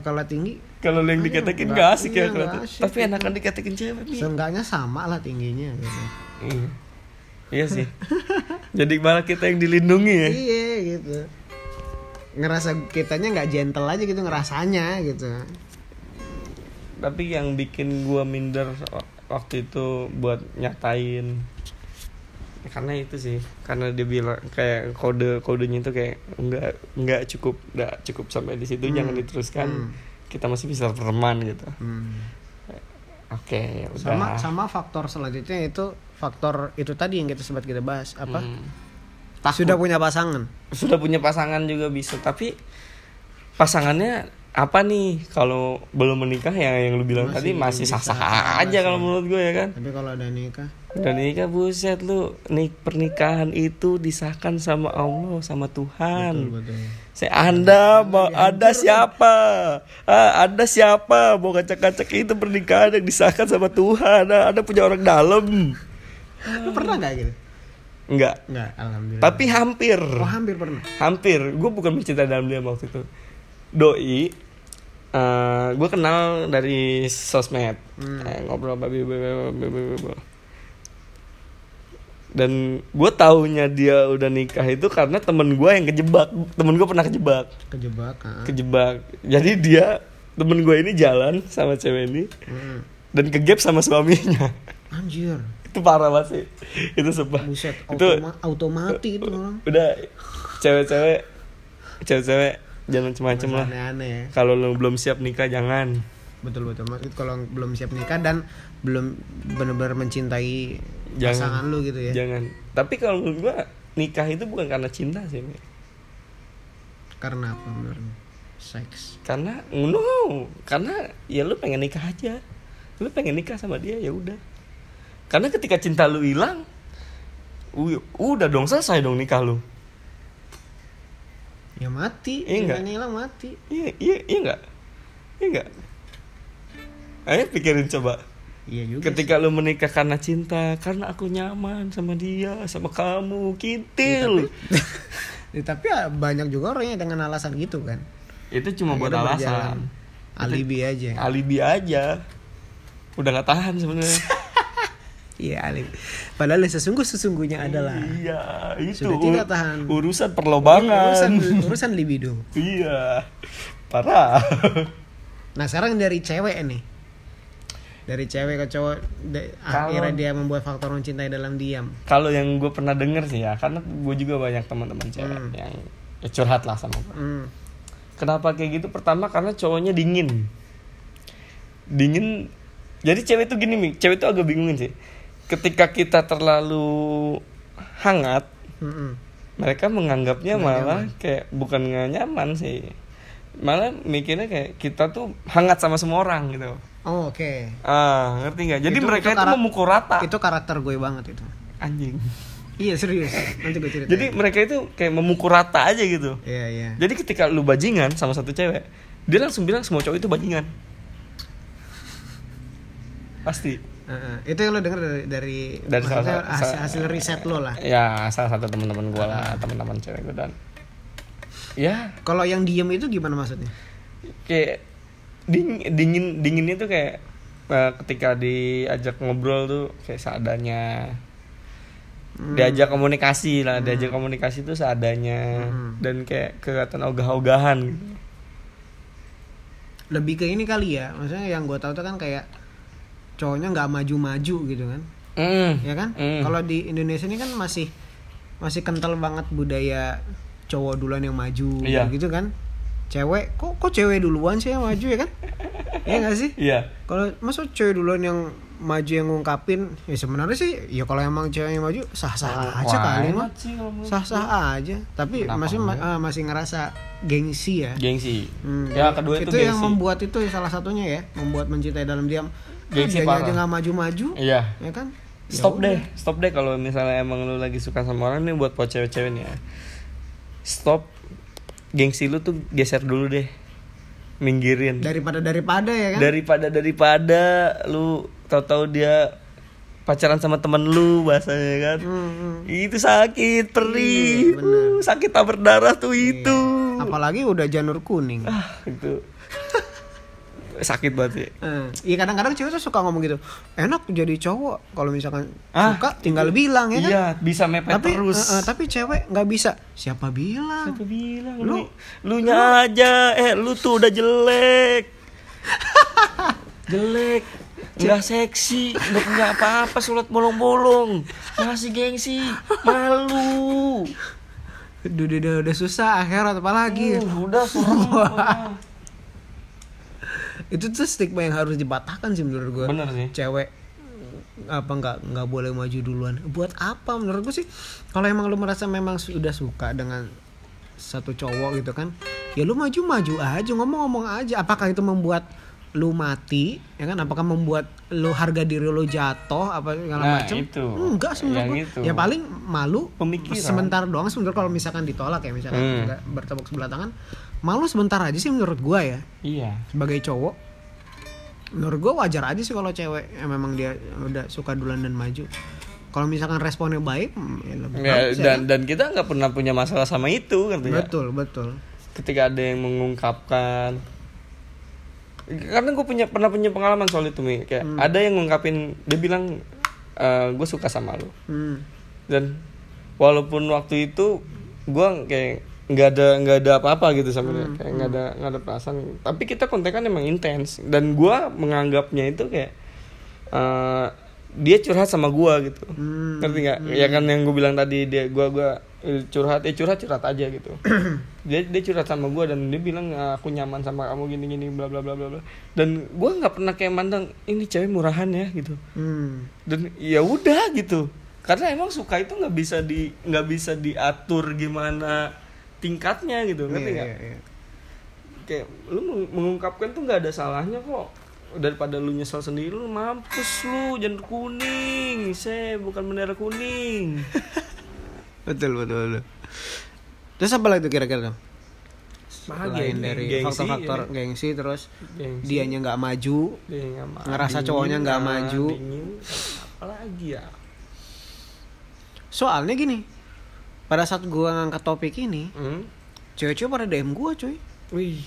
kalau tinggi Kalau yang diketekin nggak- gak asik iya, ya nggak kelihatan. asik Tapi enakan diketekin cewek nih. seenggaknya sama lah tingginya gitu. Iya. Iya sih. Jadi malah kita yang dilindungi ya. Iya gitu. Ngerasa kitanya nggak gentle aja gitu ngerasanya gitu. Tapi yang bikin gua minder waktu itu buat nyatain ya karena itu sih karena dia bilang kayak kode kodenya itu kayak nggak nggak cukup nggak cukup sampai di situ Hmm. jangan diteruskan Hmm. kita masih bisa teman gitu Hmm. oke ya udah Sama sama faktor selanjutnya itu faktor itu tadi yang kita sempat kita bahas apa? Hmm. Sudah punya pasangan. sudah punya pasangan juga bisa tapi pasangannya apa nih? Kalau belum menikah ya yang lu bilang Masih tadi masih sah sah aja kalau menurut gue ya kan? Tapi kalau udah nikah, dan nikah buset lu nik pernikahan itu disahkan sama Allah sama Tuhan. Betul betul. saya anda mau ada siapa? Ah, anda siapa? Mau kacak-kacak itu pernikahan yang disahkan sama Tuhan. Ah, anda punya orang dalam Lu pernah nggak gitu? enggak Enggak, alhamdulillah. tapi hampir oh hampir pernah. hampir gue bukan mencintai dalam dia waktu itu doi eh gue kenal dari sosmed Hmm. Eh, ngobrol babi dan gue taunya dia udah nikah itu karena temen gue yang kejebak temen gue pernah kejebak Kejebak. ah. kejebak jadi dia temen gue ini jalan sama cewek ini Hmm. dan kegap sama suaminya Anjir. Itu parah banget sih itu sumpah Buset, itu automati itu orang. udah cewek-cewek cewek-cewek jangan macem-macem lah Aneh-aneh ya. kalau lo belum siap nikah jangan Betul betul. Maksud kalau belum siap nikah dan belum benar-benar mencintai Jangan. pasangan lu gitu ya. jangan tapi kalau menurut gua nikah itu bukan karena cinta sih. Karena apa menurutmu? Seks. karena no karena ya lu pengen nikah aja lu pengen nikah sama dia ya udah karena ketika cinta lu hilang udah dong selesai dong nikah lu Ya mati. Iya nggak? Cintanya hilang mati. iya iya iya enggak iya enggak ayo pikirin coba Iya juga. ketika lu menikah karena cinta karena aku nyaman sama dia sama kamu sih. kintil Ya, tapi ya banyak juga orang yang dengan alasan gitu kan. itu cuma buat alasan berjalan. Alibi aja. alibi aja udah nggak tahan sebenarnya Iya alibi. Padahal yang sesungguh sesungguhnya adalah iya itu Sudah tidak tahan. urusan perlobangan urusan urusan libido. iya parah Nah sekarang dari cewek nih Dari cewek ke cowok de- Kalau- Akhirnya dia membuat faktor mencintai dalam diam kalau yang gue pernah denger sih ya karena gue juga banyak teman-teman cewek Hmm. yang ya curhat lah sama gue hmm. kenapa kayak gitu pertama karena cowoknya dingin dingin jadi cewek itu gini mi cewek itu agak bingungin sih ketika kita terlalu hangat Mm-mm. mereka menganggapnya Nggak malah kayak bukan nggak nyaman sih. Malah mikirnya kayak kita tuh hangat sama semua orang gitu. Oh oke. Ah ngerti nggak? Jadi Itu- mereka itu itu, memukul rata. Itu karakter gue banget itu. Anjing. Iya serius. Nanti gue cerita jadi mereka itu kayak memukul rata aja gitu. Iya iya. Jadi ketika lu bajingan sama satu cewek dia langsung bilang semua cowok itu bajingan pasti Heeh. Itu yang lo denger dari Dari, Dari salah hasil, salah- hasil riset lo lah ya salah satu teman-teman gue lah teman-teman cewek gue dan ya Kalau yang diem itu gimana maksudnya? kayak dingin dingin dinginnya tuh kayak eh, ketika diajak ngobrol tuh kayak seadanya Hmm. diajak komunikasi lah diajak komunikasi tuh seadanya Hmm. dan kayak kelihatan ogah-ogahan. Lebih ke ini kali ya Maksudnya yang gue tahu tuh kan kayak Cowoknya nggak maju-maju gitu kan? Mm. ya kan? Mm. kalau di Indonesia ini kan masih masih kental banget budaya cowok duluan yang maju Iya. gitu kan? Cewek kok kok cewek duluan sih yang maju ya kan? Iya gak sih? Iya. Kalau masuk cewek duluan yang maju yang ngungkapin ya sebenarnya sih ya kalau emang cewek yang maju sah-sah aja Wah, kali mah menurut sah-sah aja. Tapi Kenapa masih enggak? eh, masih ngerasa gengsi ya. Gengsi. Hmm, ya kedua itu, yang gengsi. membuat itu salah satunya ya membuat mencintai dalam diam Gengsi dia parah. aja nggak maju-maju iya. ya kan? Ya stop udah. deh stop deh kalau misalnya emang lu lagi suka sama orang nih buat buat cewek-cewek nih ya. Stop. Gengsi lu tuh geser dulu deh. Minggirin. Daripada daripada ya kan? Daripada daripada lu tahu-tahu dia pacaran sama temen lu bahasanya kan? Hmm, hmm. itu sakit perih. Iya, bener. Uh, sakit tak berdarah tuh itu. Apalagi udah janur kuning. Ah itu sakit banget sih. Eh, Iya kadang-kadang cewek tuh suka ngomong gitu enak jadi cowok kalau misalkan Ah, suka tinggal bilang ya kan? Iya bisa mepet tapi terus. eh, eh, tapi cewek nggak bisa. Siapa bilang? Siapa bilang? Lu- lu nya aja eh lu tuh udah jelek. Jelek. Nggak seksi. Nggak punya apa-apa surat bolong-bolong. Masih gengsi. Malu. Udah, udah, udah, udah susah akhirat apalagi. Uh, udah serem itu tuh stigma yang harus dipatahkan sih menurut gue bener sih cewek apa nggak nggak boleh maju duluan buat apa menurut gue sih kalau emang lu merasa memang sudah suka dengan satu cowok gitu kan ya lu maju maju aja ngomong-ngomong aja apakah itu membuat lu mati ya kan apakah membuat lu harga diri lu jatuh apa segala Nah, macem itu. enggak itu. ya paling malu Pemikiran. sebentar doang sebentar kalau misalkan ditolak ya misalkan Hmm. bertepuk sebelah tangan malu sebentar aja sih menurut gua ya. Iya. Sebagai cowok menurut gue wajar aja sih kalau cewek yang memang dia udah suka duluan dan maju. Kalau misalkan responnya baik hmm, ya lebih Ya, bagus ya dan kan? dan kita nggak pernah punya masalah sama itu kan betul betul. Ketika ada yang mengungkapkan. Karena gue punya pernah punya pengalaman soal itu mi. Kayak Hmm. ada yang ngungkapin dia bilang gue suka sama lo hmm. dan walaupun waktu itu gue kayak nggak ada nggak ada apa-apa gitu sama dia Hmm, kayak nggak ada nggak ada perasaan. Tapi kita kontekan emang intens. Dan gue menganggapnya itu kayak eh, dia curhat sama gue gitu. Hmm, ngerti nggak? Ya kan yang gue bilang tadi dia gue gua eh, curhat eh curhat curhat aja gitu. Dia dia curhat sama gue dan dia bilang "Ah, aku nyaman sama kamu gini gini bla bla bla bla bla. Dan gue nggak pernah kayak mandang ini cewek murahan ya gitu. Hmm. dan ya udah gitu. Karena emang suka itu nggak bisa di nggak bisa diatur gimana tingkatnya gitu ngerti Iya, nggak? iya, iya. kayak lu meng- mengungkapkan tuh nggak ada salahnya kok. Daripada lu nyesel sendiri lu mampus lu jangan kuning. Saya bukan bendera kuning. Betul betul betul. Terus apa lagi tuh kira-kira Selain ini, dari gengsi, faktor-faktor ya. gengsi terus Gengsi. dianya nggak maju Dia Ngerasa dingin, cowoknya nggak maju. dingin. Apalagi ya? Soalnya gini pada saat gua ngangkat topik ini hmm? cewek-cewek pada DM gua cuy wih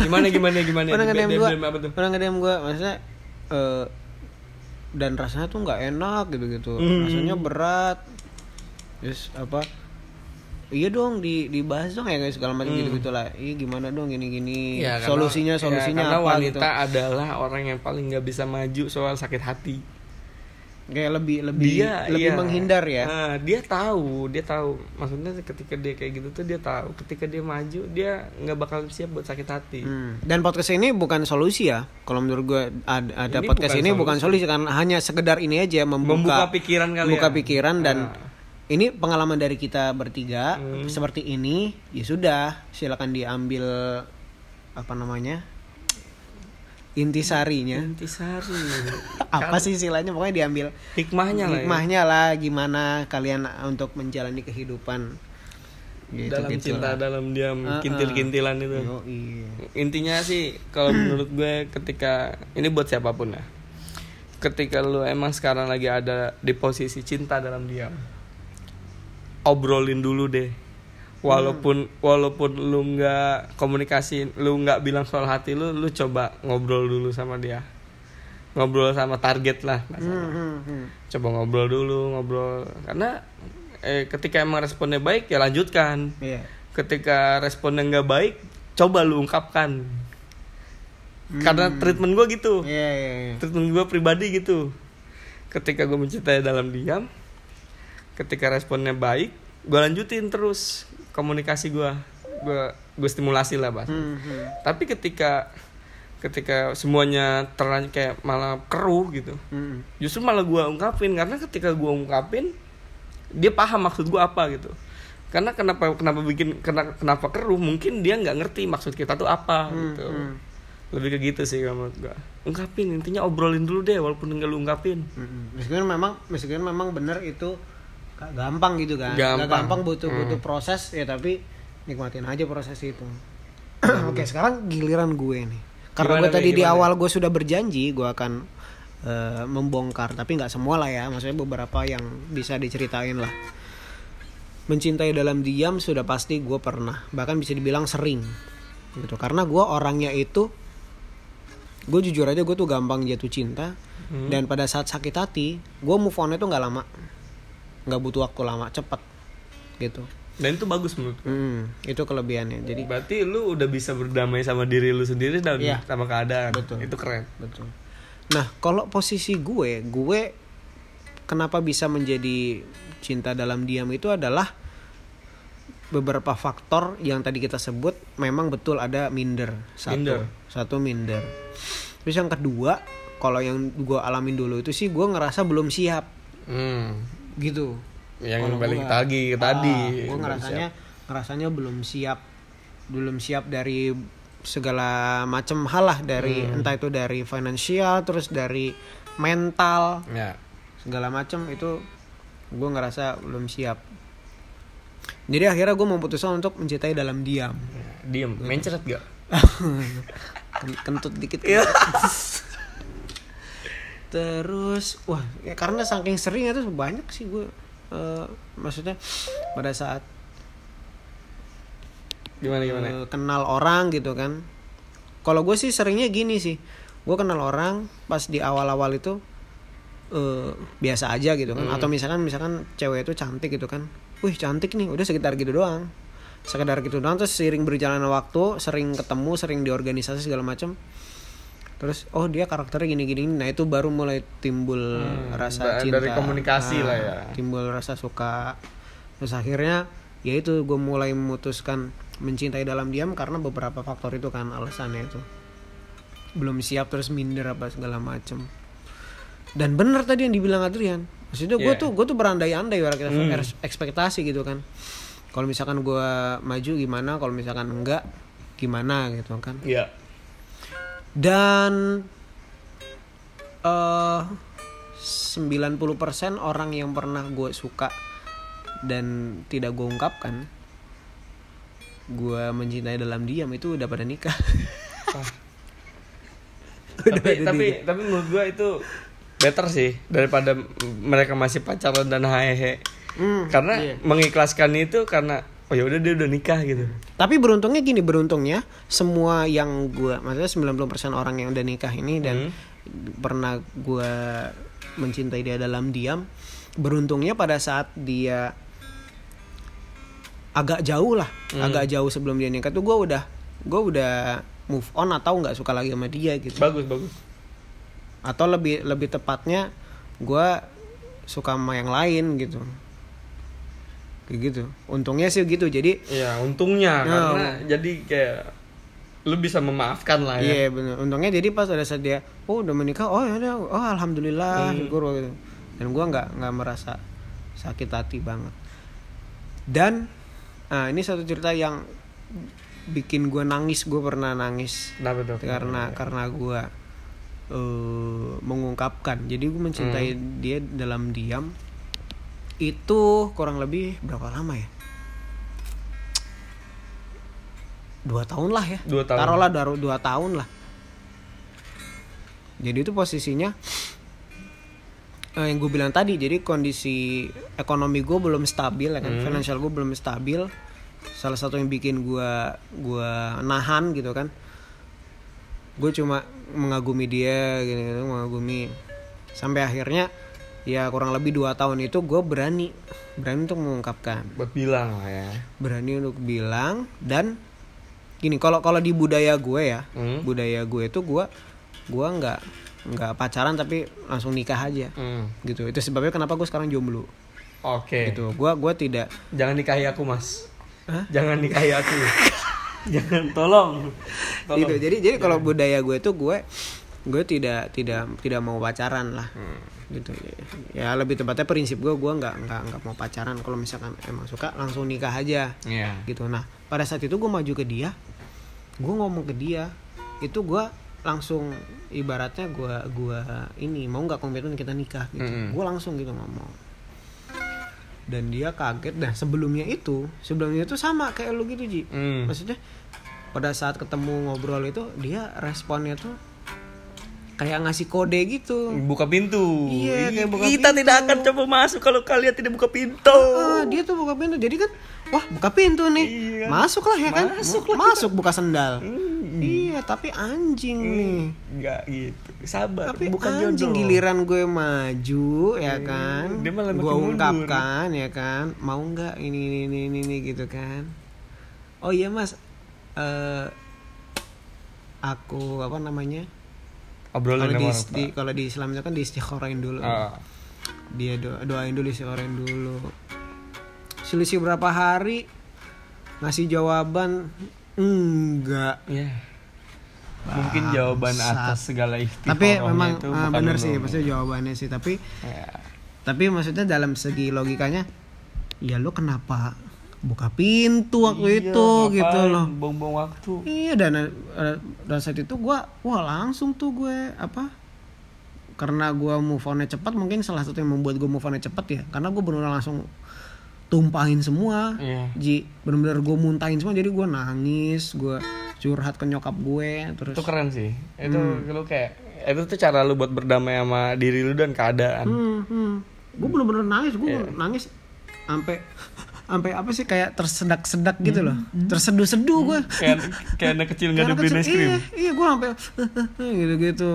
gimana gimana gimana Pernah dem- apa tuh pernah nge-DM gua, maksudnya eh, dan rasanya tuh nggak enak gitu-gitu, Hmm. rasanya berat, terus apa? Iya dong di dibahas dong ya guys segala macam gitu gitu lah. Iya gimana dong gini-gini. Ya, karena- solusinya ya, solusinya karena apa wanita gitu. adalah orang yang paling nggak bisa maju soal sakit hati Kayak lebih lebih dia lebih iya. menghindar ya. Nah, dia tahu dia tahu maksudnya ketika dia kayak gitu tuh dia tahu ketika dia maju dia nggak bakal siap buat sakit hati Hmm. Dan podcast ini bukan solusi ya. Kalau menurut gue ada, ada Ini podcast bukan ini bukan solusi. solusi karena hanya sekedar ini aja membuka, Membuka pikiran kali membuka ya. pikiran dan Nah. ini pengalaman dari kita bertiga Hmm. seperti ini ya sudah silakan diambil apa namanya intisarinya intisari apa sih istilahnya pokoknya diambil hikmahnya lah ya. hikmahnya lah gimana kalian untuk menjalani kehidupan Gitu, dalam gitu cinta lah. dalam diam Ah, ah. kintil-kintilan itu Yoi. intinya sih kalau menurut gue ketika ini buat siapa pun ya ketika lu emang sekarang lagi ada di posisi cinta dalam diam obrolin dulu deh walaupun walaupun lu nggak komunikasi lu nggak bilang soal hati lu lu coba ngobrol dulu sama dia. Ngobrol sama target lah Hmm, hmm, hmm. coba ngobrol dulu ngobrol. Karena eh, ketika emang responnya baik ya lanjutkan. Iya. ketika responnya nggak baik coba lu ungkapkan. Karena treatment gue gitu. Iya, iya, iya. treatment gue pribadi gitu. Ketika gue mencintai dalam diam ketika responnya baik gue lanjutin terus komunikasi gue gue gue stimulasi lah bahas Hmm, hmm. tapi ketika ketika semuanya terlanjur kayak malah keruh gitu Mm. justru malah gue ungkapin karena ketika gue ungkapin dia paham maksud gue apa gitu karena kenapa kenapa bikin kenapa, kenapa keruh mungkin dia nggak ngerti maksud kita tuh apa gitu hmm. lebih ke gitu sih menurut gue ungkapin intinya obrolin dulu deh walaupun nggak lu ungkapin Mm-mm. Meskipun memang meskipun memang bener itu gampang gitu kan. Gak Gampang. gampang butuh Hmm. butuh proses ya tapi nikmatin aja proses itu. Oke, sekarang giliran gue nih. Karena Gimana gue tadi nih, di gimana? awal gue sudah berjanji gue akan eh, membongkar tapi nggak semua lah ya. Maksudnya beberapa yang bisa diceritain lah. Mencintai dalam diam sudah pasti gue pernah, bahkan bisa dibilang sering gitu. Karena gue orangnya itu gue jujur aja gue tuh gampang jatuh cinta Hmm. dan pada saat sakit hati gue move on itu nggak lama nggak butuh waktu lama cepet gitu. Dan itu bagus menurut Hmm, itu kelebihannya. Jadi berarti lu udah bisa berdamai sama diri lu sendiri dan Iya. sama keadaan. Betul. itu keren. Betul. Nah kalau posisi gue gue kenapa bisa menjadi cinta dalam diam itu adalah beberapa faktor yang tadi kita sebut memang betul ada minder. Satu. Minder. satu minder. Terus yang kedua kalau yang gue alamin dulu itu sih gue ngerasa belum siap. Hmm. Gitu. Yang Kalau balik gua- lagi ke tadi. Ah, gue ngerasanya ngerasanya belum siap. Belum siap dari segala macam hal lah. Dari Hmm. entah itu dari finansial terus dari mental. Siap. ya. Segala macam itu gue ngerasa belum siap. Jadi akhirnya gue memutuskan untuk mencintai dalam diam. Ya, diem mencret gak Ken- kentut dikit Iya. terus wah ya karena saking sering itu banyak sih gue eh, maksudnya pada saat gimana gimana? eh, kenal orang gitu kan. Kalau gue sih seringnya gini sih gue kenal orang pas di awal-awal itu eh, biasa aja gitu kan. Hmm. atau misalkan misalkan cewek itu cantik gitu kan. Wih cantik nih udah sekitar gitu doang. Sekedar gitu doang terus sering berjalannya waktu sering ketemu sering di organisasi segala macam terus oh dia karakternya gini-gini. Nah itu baru mulai timbul Hmm, rasa cinta. dari komunikasi Nah, lah ya. timbul rasa suka. Terus akhirnya ya itu gue mulai memutuskan mencintai dalam diam karena beberapa faktor itu kan alasannya itu. Belum siap terus minder apa segala macem. Dan bener tadi yang dibilang Adrian. Maksudnya gue Yeah. tuh gue tuh berandai-andai orang kita Hmm. ekspektasi gitu kan. Kalau misalkan gue maju gimana? Kalau misalkan enggak gimana gitu kan? Iya. Dan eh 90% orang yang pernah gue suka dan tidak gue ungkapkan gue mencintai dalam diam itu udah pada nikah Udah tapi pada tapi nikah. tapi menurut gua itu better sih daripada mereka masih pacaran dan hehehe Hmm, karena iya. mengikhlaskan itu karena oh ya udah dia udah nikah gitu. Tapi beruntungnya gini beruntungnya semua yang gue maksudnya 90% orang yang udah nikah ini dan pernah gue mencintai dia dalam diam beruntungnya pada saat dia agak jauh lah agak jauh sebelum dia nikah tuh gue udah gue udah move on atau nggak suka lagi sama dia gitu. Bagus bagus. Atau lebih lebih tepatnya gue suka sama yang lain gitu kayak gitu untungnya sih gitu jadi ya untungnya Ya, karena jadi kayak lu bisa memaafkan lah ya Iya benar. Untungnya jadi pas ada saat dia, oh udah menikah, oh ya udah, oh alhamdulillah, Hmm. syukur gitu. Dan gua nggak nggak merasa sakit hati banget. Dan nah, ini satu cerita yang bikin gua nangis, gua pernah nangis kenapa tuh karena karena gua eh, mengungkapkan. Jadi gue mencintai Hmm. dia dalam diam. Itu kurang lebih berapa lama ya? Dua tahun lah ya. Dua tahun. Taruhlah daru dua tahun lah. Jadi itu posisinya eh, yang gue bilang tadi. Jadi kondisi ekonomi gue belum stabil, ya kan? Hmm. Financial gue belum stabil. Salah satu yang bikin gue gua nahan gitu kan. Gue cuma mengagumi dia gitu, gitu mengagumi sampai akhirnya ya kurang lebih dua tahun itu gue berani berani untuk mengungkapkan. Buat bilang lah ya. Berani untuk bilang dan gini kalau kalau di budaya gue ya Hmm. budaya gue itu gue gue nggak nggak pacaran tapi langsung nikah aja. Hmm. gitu. Itu sebabnya kenapa gue sekarang jomblo. Oke. Gitu. Gue gue tidak jangan nikahi aku mas. Hah? jangan nikahi aku. Jangan tolong. Tolong. Gitu. Jadi jadi kalau budaya gue tuh gue gue tidak tidak tidak mau pacaran lah gitu. Ya lebih tepatnya prinsip gue gue nggak nggak nggak mau pacaran. Kalau misalkan emang suka langsung nikah aja. Iya. gitu. Nah pada saat itu gue maju ke dia gue ngomong ke dia itu gue langsung ibaratnya gue gua ini mau nggak komitmen kita nikah gitu. Mm-mm. gue langsung gitu ngomong. Dan dia kaget. Nah sebelumnya itu sebelumnya itu sama kayak lu gitu ji. Hmm. maksudnya pada saat ketemu ngobrol itu dia responnya tuh kayak ngasih kode gitu. Buka pintu. Iya, kayak buka kita pintu. tidak akan coba masuk kalau kalian tidak buka pintu. Ah, dia tuh buka pintu. Jadi kan wah buka pintu nih. Iya. masuklah ya kan? Masuk masuk buka sendal. Hmm. iya tapi anjing nih. Enggak gitu. Sabar tapi bukan anjing jodoh. giliran gue maju ya kan? dia malah gue mundur. ungkapkan ya kan? Mau nggak ini ini ini ini gitu kan? Oh iya mas. Eh aku apa namanya obrolan kalau di, di kalau di Islam itu kan diistikhorain dulu. Ah. dia do- doain dulu istiqorain dulu. Selisih berapa hari? Ngasih jawaban enggak. Iya. Mungkin jawaban atas segala istiqorohnya tapi memang itu ah, bukan bener sih pasti jawabannya sih. Tapi Ya. tapi maksudnya dalam segi logikanya ya lu kenapa buka pintu waktu Iya, itu gitu ngapain loh Buang-buang waktu. iya dan eh, dan saat itu gua wah langsung tuh gue apa karena gua move on cepat mungkin salah satu yang membuat gua move on cepat ya karena gua benar langsung tumpahin semua Iya. Ji bener-bener gue muntahin semua jadi gue nangis gue curhat ke nyokap gue terus Itu keren sih. Itu Hmm. lu kayak itu tuh cara lu buat berdamai sama diri lu dan keadaan. hmm, hmm. gue bener-bener nangis gue Iya. nangis sampai sampai apa sih kayak tersedak-sedak gitu loh Hmm. terseduh-seduh gue kayak kayak anak kecil nggak Karena dibeliin es krim. iya, iya gue sampai gitu-gitu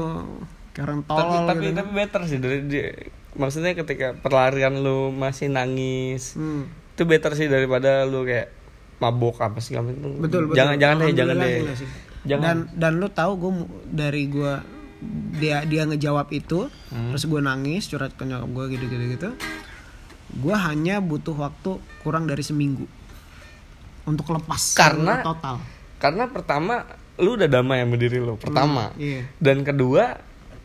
Tapi tolol tapi gitu tapi better sih dari di- maksudnya ketika perlarian lu masih nangis Hmm. itu better sih daripada lu kayak mabok apa segala macam. betul betul Jangan jangan deh jangan deh. sih, sih. Jangan. dan dan lu tahu gue dari gue dia dia ngejawab itu Hmm. terus gue nangis curhat ke nyokap gue gitu gitu gitu gue hanya butuh waktu kurang dari seminggu untuk lepas Karena- total Karena pertama lu udah damai sama diri lu pertama. iya Dan kedua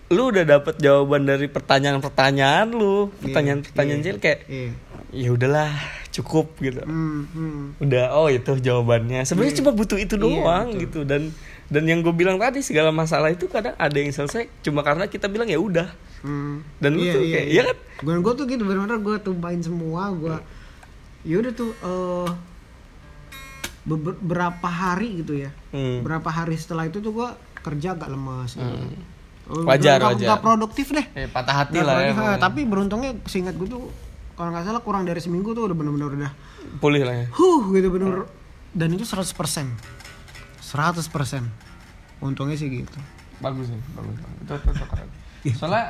lu udah dapet jawaban dari pertanyaan-pertanyaan lu, pertanyaan-pertanyaan iya. kecil kayak iya ya udahlah cukup gitu. hmm, hmm. Udah oh itu jawabannya. Sebenarnya cuma butuh itu Iya, doang betul. gitu dan dan yang gue bilang tadi segala masalah itu kadang ada yang selesai cuma karena kita bilang ya udah. Hmm. Dan lu tuh kayak, iya kan? Gue gue tuh gitu benar-benar gue tumpahin semua gue. Ya udah tuh eh beber- berapa hari gitu ya. Hmm. Berapa hari setelah itu tuh gue kerja agak lemas. Gitu. Oh, Wajar, nggak- wajar. nggak produktif deh. Eh, patah hati Nggak lah ya. eh, pokoknya. tapi beruntungnya seingat gue tuh kalau nggak salah kurang dari seminggu tuh udah bener-bener udah Pulih lah ya. huh gitu bener dan itu 100% 100% untungnya sih gitu Bagus sih, bagus. bagus. Itu, itu, itu keren. Soalnya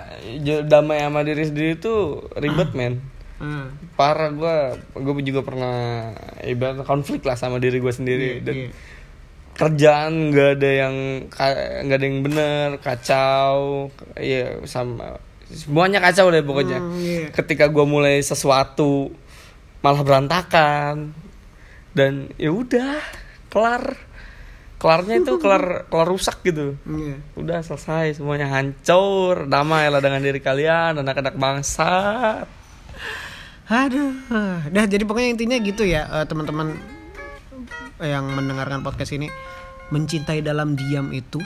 damai sama diri sendiri itu ribet men. Eh, Parah gue, gue juga pernah ibarat konflik lah sama diri gue sendiri. iya, Dan iya. kerjaan nggak ada yang nggak ada yang bener, kacau, iya sama semuanya kacau deh pokoknya. Hmm, iya. Ketika gue mulai sesuatu malah berantakan dan ya udah kelar, kelarnya itu kelar kelar rusak gitu. Iya. Udah selesai semuanya hancur, damailah dengan diri kalian anak-anak bangsa. Aduh, dah jadi pokoknya intinya gitu ya eh, teman-teman yang mendengarkan podcast ini mencintai dalam diam itu,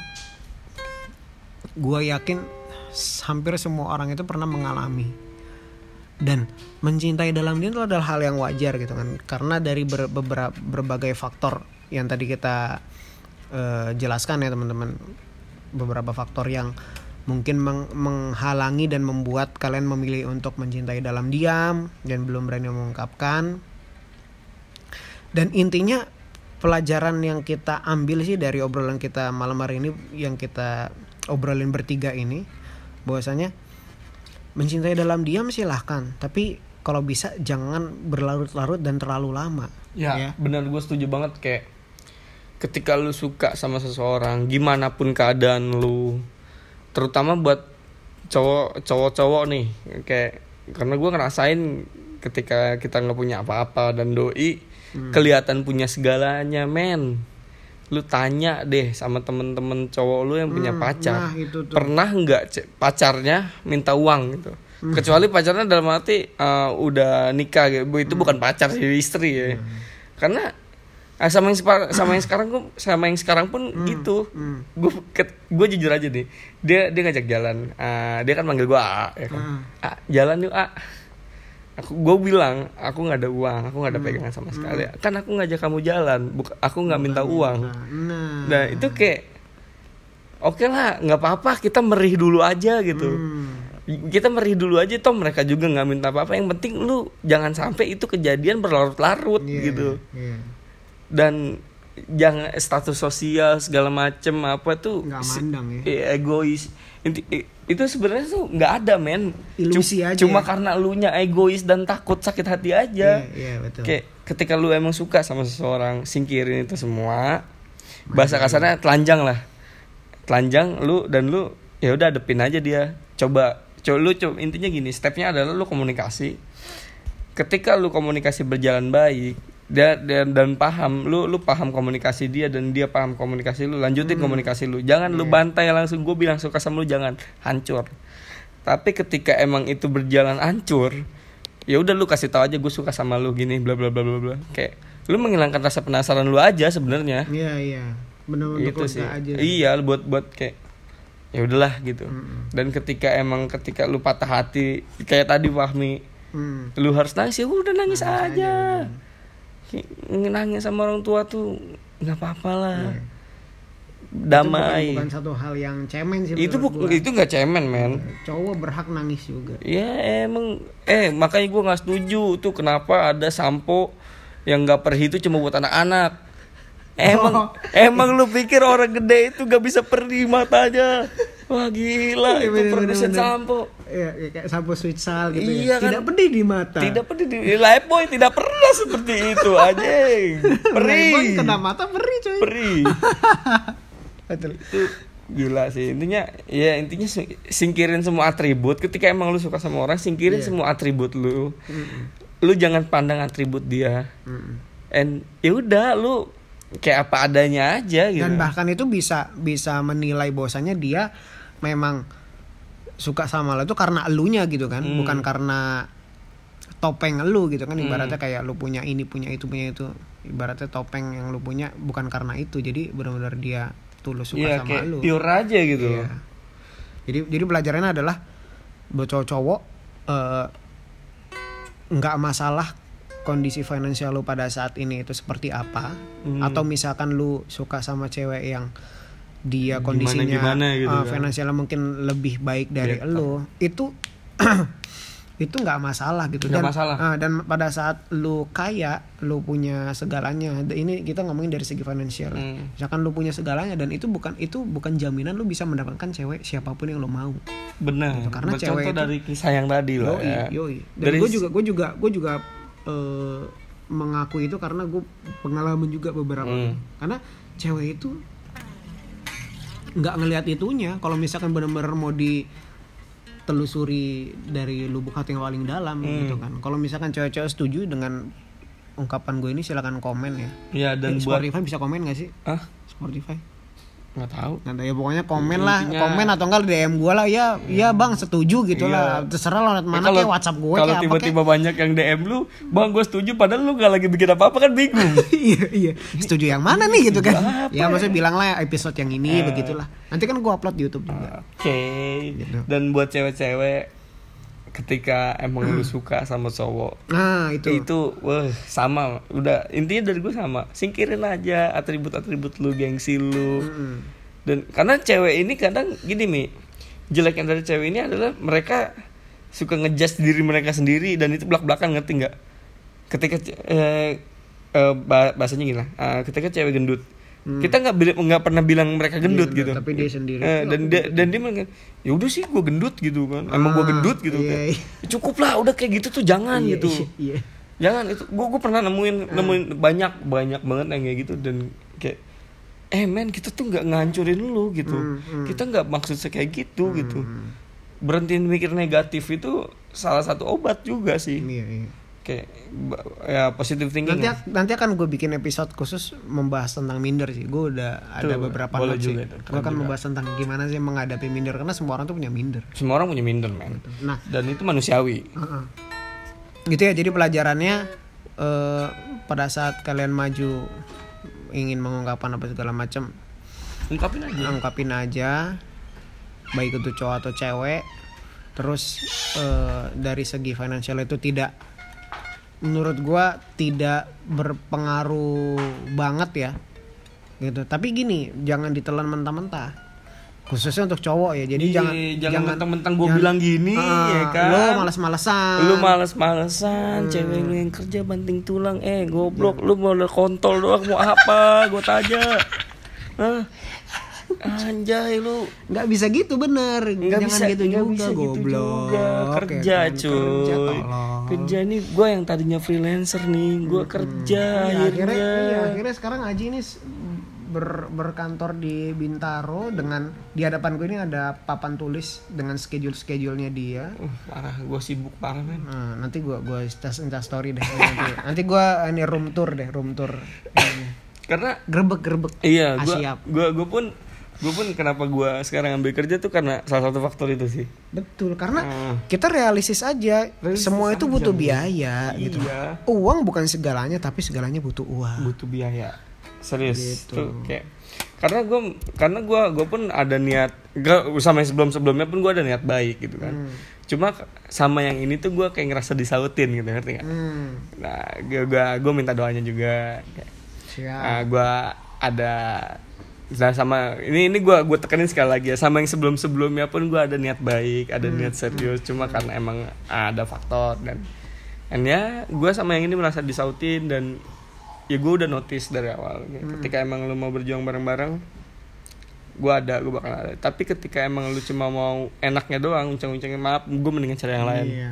gue yakin hampir semua orang itu pernah mengalami dan mencintai dalam diam itu adalah hal yang wajar gitu kan karena dari ber- beberapa berbagai faktor yang tadi kita eh, jelaskan ya teman-teman. Beberapa faktor yang mungkin meng- menghalangi dan membuat kalian memilih untuk mencintai dalam diam dan belum berani mengungkapkan. Dan intinya pelajaran yang kita ambil sih dari obrolan kita malam hari ini yang kita obrolin bertiga ini bahwasanya mencintai dalam diam silahkan tapi kalau bisa jangan berlarut-larut dan terlalu lama. Ya, benar gue setuju banget kayak ketika lu suka sama seseorang, gimana pun keadaan lu, terutama buat cowok cowok-cowok nih, kayak karena gue ngerasain ketika kita nggak punya apa-apa dan doi kelihatan punya segalanya, men. lu tanya deh sama temen-temen cowok lu yang punya Hmm, pacar nah, itu tuh. pernah nggak pacarnya minta uang gitu Hmm. kecuali pacarnya dalam arti uh, udah nikah gitu itu Hmm. bukan pacar sih istri ya karena eh, sama yang sama yang sekarang gua sama yang sekarang pun gitu Hmm. gue gue jujur aja nih dia dia ngajak jalan. Ah, dia kan manggil gue A ya kan? Hmm. A, jalan yuk A. Aku gue bilang aku nggak ada uang aku nggak ada pegangan sama sekali. Kan aku ngajak kamu jalan buka, aku nggak minta uang. Nah, nah itu kayak oke lah nggak apa-apa kita merih dulu aja gitu. Hmm. kita merih dulu aja toh mereka juga nggak minta apa-apa. Yang penting lu jangan sampai itu kejadian berlarut-larut Iya, gitu. iya. Dan jangan status sosial segala macem apa tuh Nggak mandang ya. eh, egois. Inti- itu sebenarnya tuh nggak ada men. Ilusi Cum- aja cuma ya. karena lu nya egois dan takut sakit hati aja. Iya, iya, betul. kayak ketika lu emang suka sama seseorang singkirin itu semua bahasa kasarnya telanjang lah. Telanjang lu dan lu ya udah adepin aja dia. Coba coba lu coba intinya gini stepnya adalah lu komunikasi. Ketika lu komunikasi berjalan baik dan dan, dan paham. Lu lu paham komunikasi dia dan dia paham komunikasi lu. Lanjutin komunikasi lu. Jangan lu bantai langsung. Gue bilang suka sama lu jangan. Hancur. Tapi ketika emang itu berjalan hancur ya udah lu kasih tahu aja gue suka sama lu gini bla bla bla bla bla. Kayak lu menghilangkan rasa penasaran lu aja sebenarnya. Iya, iya. Benar-benar gitu sih. aja. iya buat buat kayak ya udahlah gitu. Mm-mm. dan ketika emang ketika lu patah hati kayak tadi Fahmi Hmm. lu harus nangis ya udah nangis aja. Kayak nangis sama orang tua tuh nggak apa-apa lah Iya. damai Itu bukan, bukan satu hal yang cemen sih. itu bu gua. itu nggak cemen men Cowok berhak nangis juga. ya emang eh makanya gua nggak setuju tuh kenapa ada sampo yang nggak perih itu cuma buat anak-anak emang emang lu pikir orang gede itu gak bisa perih matanya wah gila Iya, itu bener, produsen bener, sampo Iya, ya, kayak sampo sweet sal gitu Iya ya. kan? Tidak pedih di mata. tidak pernah di life boy tidak pernah seperti itu anjing perih kena mata perih coy. perih Betul. itu gila sih intinya ya intinya sing- singkirin semua atribut ketika emang lu suka sama orang singkirin Iya. semua atribut lu Mm-mm. lu jangan pandang atribut dia Mm-mm. and ya udah lu kayak apa adanya aja gitu Dan bahkan itu bisa bisa menilai bahwasanya dia memang suka sama lo itu karena elunya gitu kan, Hmm. bukan karena topeng lu gitu kan ibaratnya kayak lu punya ini punya itu punya itu ibaratnya topeng yang lu punya bukan karena itu jadi benar-benar dia tulus suka Iya, sama kayak lu pure aja gitu Iya. jadi jadi pelajarannya adalah buat cowok-cowok eh, nggak masalah kondisi finansial lu pada saat ini itu seperti apa Hmm. atau misalkan lu suka sama cewek yang dia Gimana- kondisinya gimana gitu eh, kan. finansialnya mungkin lebih baik dari Better. lu itu itu nggak masalah gitu Nggak dan masalah. ah, dan pada saat lu kaya lu punya segalanya ini kita ngomongin dari segi finansial Hmm. misalkan lu punya segalanya dan itu bukan itu bukan jaminan lu bisa mendapatkan cewek siapa pun yang lu mau benar Gitu, karena Bercontoh cewek itu- dari kisah yang tadi lah yoi ya. yoi dan Dari gue juga gue juga gue juga eh, mengakui itu karena gue pengalaman juga beberapa Hmm. karena cewek itu nggak ngelihat itunya. Kalau misalkan benar-benar mau ditelusuri dari lubuk hati yang paling dalam Hmm. gitu kan. Kalau misalkan cewek-cewek setuju dengan ungkapan gue ini silakan komen ya. Ya dan Eh, buat Spotify bisa komen gak sih? Ah Spotify nggak tahu Nggak tahu ya pokoknya komen lah, Intinya- komen atau enggak DM gue lah ya, ya bang setuju gitu lah. Iya. Terserah lo Ya, mana kalau- kayak WhatsApp gue kalau apa tiba-tiba banyak yang DM lu bang gue setuju padahal lu nggak lagi bikin apa-apa kan bingung iya iya. Setuju yang mana nih gitu kan? Apa Ya maksudnya bilang lah episode yang ini begitulah. Nanti kan gue upload di YouTube juga. Oke. Gitu. Dan buat cewek-cewek ketika emang lu suka sama cowok. Nah itu. itu wah sama. Udah intinya dari gue sama. Singkirin aja atribut-atribut lu gengsi lu. Mm-mm. dan karena cewek ini kadang gini mi. Jeleknya dari cewek ini adalah mereka suka ngejudge diri mereka sendiri dan itu belak belakan ngerti nggak? Ketika eh, eh, bah- bahasanya gini lah. Eh, ketika cewek gendut. Kita nggak nggak pernah bilang mereka gendut gendut, gitu. tapi dia sendiri. Eh, dan dia dan dia ya udah sih gue gendut gitu kan emang gue Ah, gendut gitu iya, kan iya. cukup lah udah kayak gitu tuh jangan Iya, gitu Iya. iya. jangan itu gue gue pernah nemuin Ah. nemuin banyak banyak banget yang kayak gitu dan kayak eh men kita tuh nggak ngancurin lu gitu Hmm, hmm. kita nggak maksud kayak gitu gitu berhentiin mikir negatif itu salah satu obat juga sih Iya iya. Kayak ba- ya positive thinking nanti nanti akan gue bikin episode khusus membahas tentang minder sih. Gue udah ada Tuh, beberapa notes sih. gue akan juga. membahas tentang gimana sih menghadapi minder karena semua orang tuh punya minder. Semua orang punya minder men. Nah. Dan itu manusiawi. Heeh. gitu ya jadi pelajarannya eh, pada saat kalian maju ingin mengungkapkan apa segala macam ungkapin aja. angkapin aja. Baik itu cowok atau cewek. Terus eh, dari segi finansial itu tidak menurut gua tidak berpengaruh banget ya. Gitu. Tapi gini jangan ditelan mentah-mentah. Khususnya untuk cowok ya. Jadi Iya, jangan jangan mentang-mentang jangan- bilang gini, Ah, ya kan? lo malas-malesan lu males-malesan cewek lu yang kerja banting tulang. Eh goblok lu mau kontol doang mau apa? Gua tanya. Hah? Anjay lu nggak bisa gitu bener nggak bisa gitu nggak juga bisa gitu goblok juga. ya kerja kan? cuy kerja, tolong. kerja nih gue yang tadinya freelancer nih gue kerja Iya, akhirnya akhirnya iya, akhirnya sekarang Aji ini ber- berkantor di Bintaro dengan di hadapan gue ini ada papan tulis dengan schedule schedule-nya dia. Uh, parah gue sibuk parah men Nah, nanti gua gua insta insta story deh nanti. nanti gua ini room tour deh, room tour. Karena Grebek grebek. iya gue gue gue pun gue pun kenapa gue sekarang ambil kerja tuh karena salah satu faktor itu sih Betul, karena Hmm. kita realistis aja, Realistis semua itu aja, butuh Bu. biaya gitu. iya Uang bukan segalanya, tapi segalanya butuh uang. butuh biaya serius Gitu. tuh kayak karena gue karena gue gue pun ada niat gak sama yang sebelum sebelumnya pun gue ada niat baik gitu kan Hmm. cuma sama yang ini tuh gue kayak ngerasa disautin gitu ngerti nggak Hmm. nah gue gue gue minta doanya juga kayak Siap. nah, gue ada nah sama ini ini gue gue tekenin sekali lagi ya. Sama yang sebelum sebelumnya pun gue ada niat baik ada niat serius. Cuma karena emang ada faktor dan dan ya gue sama yang ini merasa disautin dan ya gue udah notice dari awal. Ketika emang lu mau berjuang bareng-bareng gue ada gue bakal ada. Tapi ketika emang lu cuma mau enaknya doang uncang-uncangin maaf gue mendingan cari yang lain. Iya.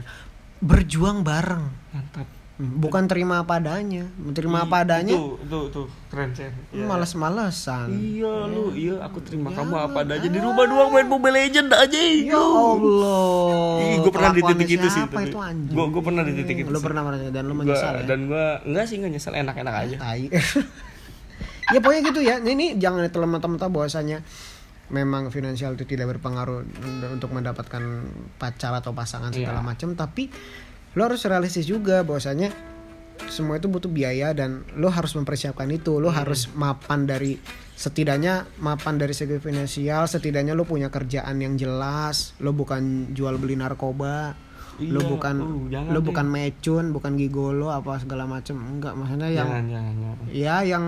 Berjuang bareng. mantap Bukan terima apa adanya. Terima apa adanya itu itu itu keren sih malas-malesan. Iya lu, iya aku terima kamu apa ada aja di rumah doang main Mobile Legend aja. Ya Allah. Ih, gue pernah di titik itu sih. itu anjing? Gue gue pernah di titik itu. Lu pernah merasa dan lu Gua- menyesal ya? Dan gue enggak sih enggak nyesel enak-enak aja. Tai. ya pokoknya gitu ya. Ini jangan ditelan mata-mata bahwasanya memang finansial itu tidak berpengaruh untuk mendapatkan pacar atau pasangan segala Iya. macam, tapi lo harus realistis juga bahwasanya semua itu butuh biaya dan lo harus mempersiapkan itu. Lo harus mapan dari setidaknya mapan dari segi finansial, setidaknya lo punya kerjaan yang jelas, lo bukan jual beli narkoba. lo Iya, bukan uh, lo deh. bukan mecun, bukan gigolo apa segala macam. Enggak, maksudnya yang Jangan, jangan, jangan. ya yang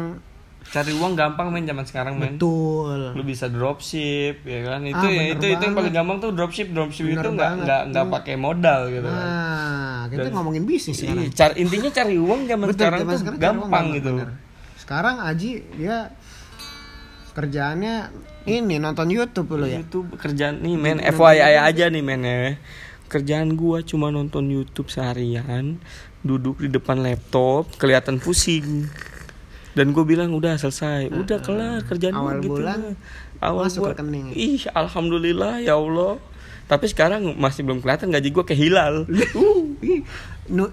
Cari uang gampang main zaman sekarang men. betul Lu bisa dropship ya kan. Itu Ah, ya itu itu yang banget. paling gampang tuh dropship. Dropship Bener itu enggak banget. enggak enggak pakai modal gitu kan. nah kita Dan- ngomongin bisnis Iya, sekarang cari, intinya cari uang zaman Betul, sekarang zaman tuh sekarang uang gampang gitu. bener. sekarang Aji dia kerjaannya ini nonton YouTube lo ya Itu kerjaan nih men FYI aja nih men ya. Kerjaan gua cuma nonton YouTube seharian, duduk di depan laptop, kelihatan pusing. Dan gue bilang udah selesai, udah kelar kerjaan gua Awal gitu. bulan, awal masuk gua- rekening. Ih, alhamdulillah ya Allah. Tapi sekarang masih belum kelihatan gaji gua kayak hilal.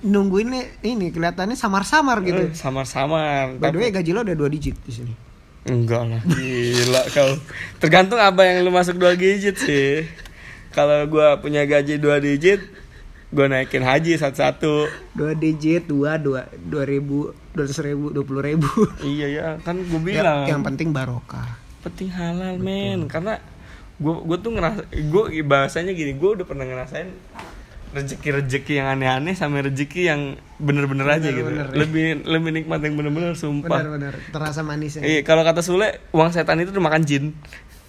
Nungguinnya ini kelihatannya samar-samar gitu Eh, Samar-samar. by the Tapi- way gaji lo udah dua digit di sini Enggak lah, gila kau. Tergantung apa yang lu masuk dua digit sih. Kalau gua punya gaji dua digit, gua naikin haji satu-satu. dua digit dua dua dua ribu dua ratus ribu dua puluh ribu Iya ya, kan Ya, bilang. yang penting barokah penting halal men, karena gua gua tuh ngerasa, gua bahasanya gini, gua udah pernah ngerasain rezeki-rezeki yang aneh-aneh sama rezeki yang bener-bener aja gitu. Bener-bener, ya. Lebih lebih nikmat yang bener-bener sumpah. benar-benar terasa manisnya Iya, kalau kata Sule, uang setan itu makan jin.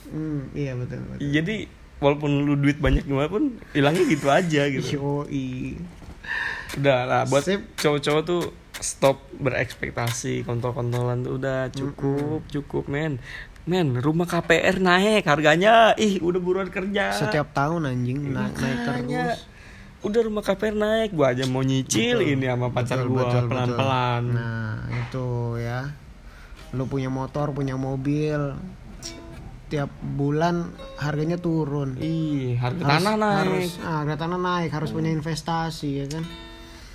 Hmm, iya betul, betul. Jadi walaupun lu duit banyak gimana pun hilangnya gitu aja gitu. Yoi. Udah lah buat cowok-cowok tuh stop berekspektasi kontol-kontolan tuh udah cukup cukup men. Men, rumah KPR naik harganya. Ih, udah buruan kerja. Setiap tahun anjing naik naik terus. Udah rumah KPR naik, gua aja mau nyicil ini sama pacar Betul, gua betul, betul. pelan-pelan. Nah, itu ya. Lu punya motor, punya mobil. Tiap bulan harganya turun. Ih, harga Harus- tanah naik. Harus, ah, harga tanah naik, harus punya investasi ya kan.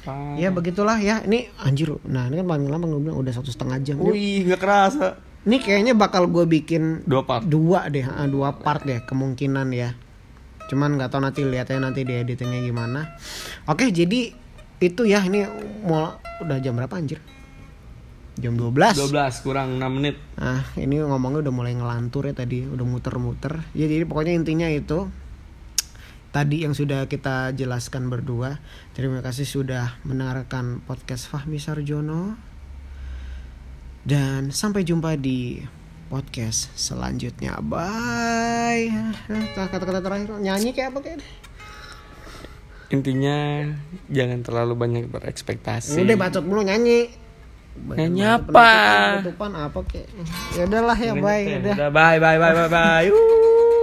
Parah. Ya begitulah ya. Ini anjir. Nah ini kan paling lama gue bilang udah satu setengah jam. Wih, nggak kerasa. Ini kayaknya bakal gue bikin Dua part. dua deh, ah, dua part deh kemungkinan ya. Cuman nggak tahu nanti lihatnya nanti di editingnya gimana. Oke jadi itu ya ini mau udah jam berapa anjir? Jam 12 12 kurang 6 menit. Nah ini ngomongnya udah mulai ngelantur ya tadi Udah muter-muter ya, Jadi pokoknya intinya itu Tadi yang sudah kita jelaskan berdua. Terima kasih sudah mendengarkan podcast Fahmi Sarjono. Dan sampai jumpa di podcast selanjutnya. Bye. Kata-kata terakhir Nyanyi kayak apa kayak? Intinya jangan terlalu banyak berekspektasi. Udah bacot mulu nyanyi. Nyanyi apa? Penutupan, apa kayak? Ya udahlah ya bye udah. Bye bye bye bye bye.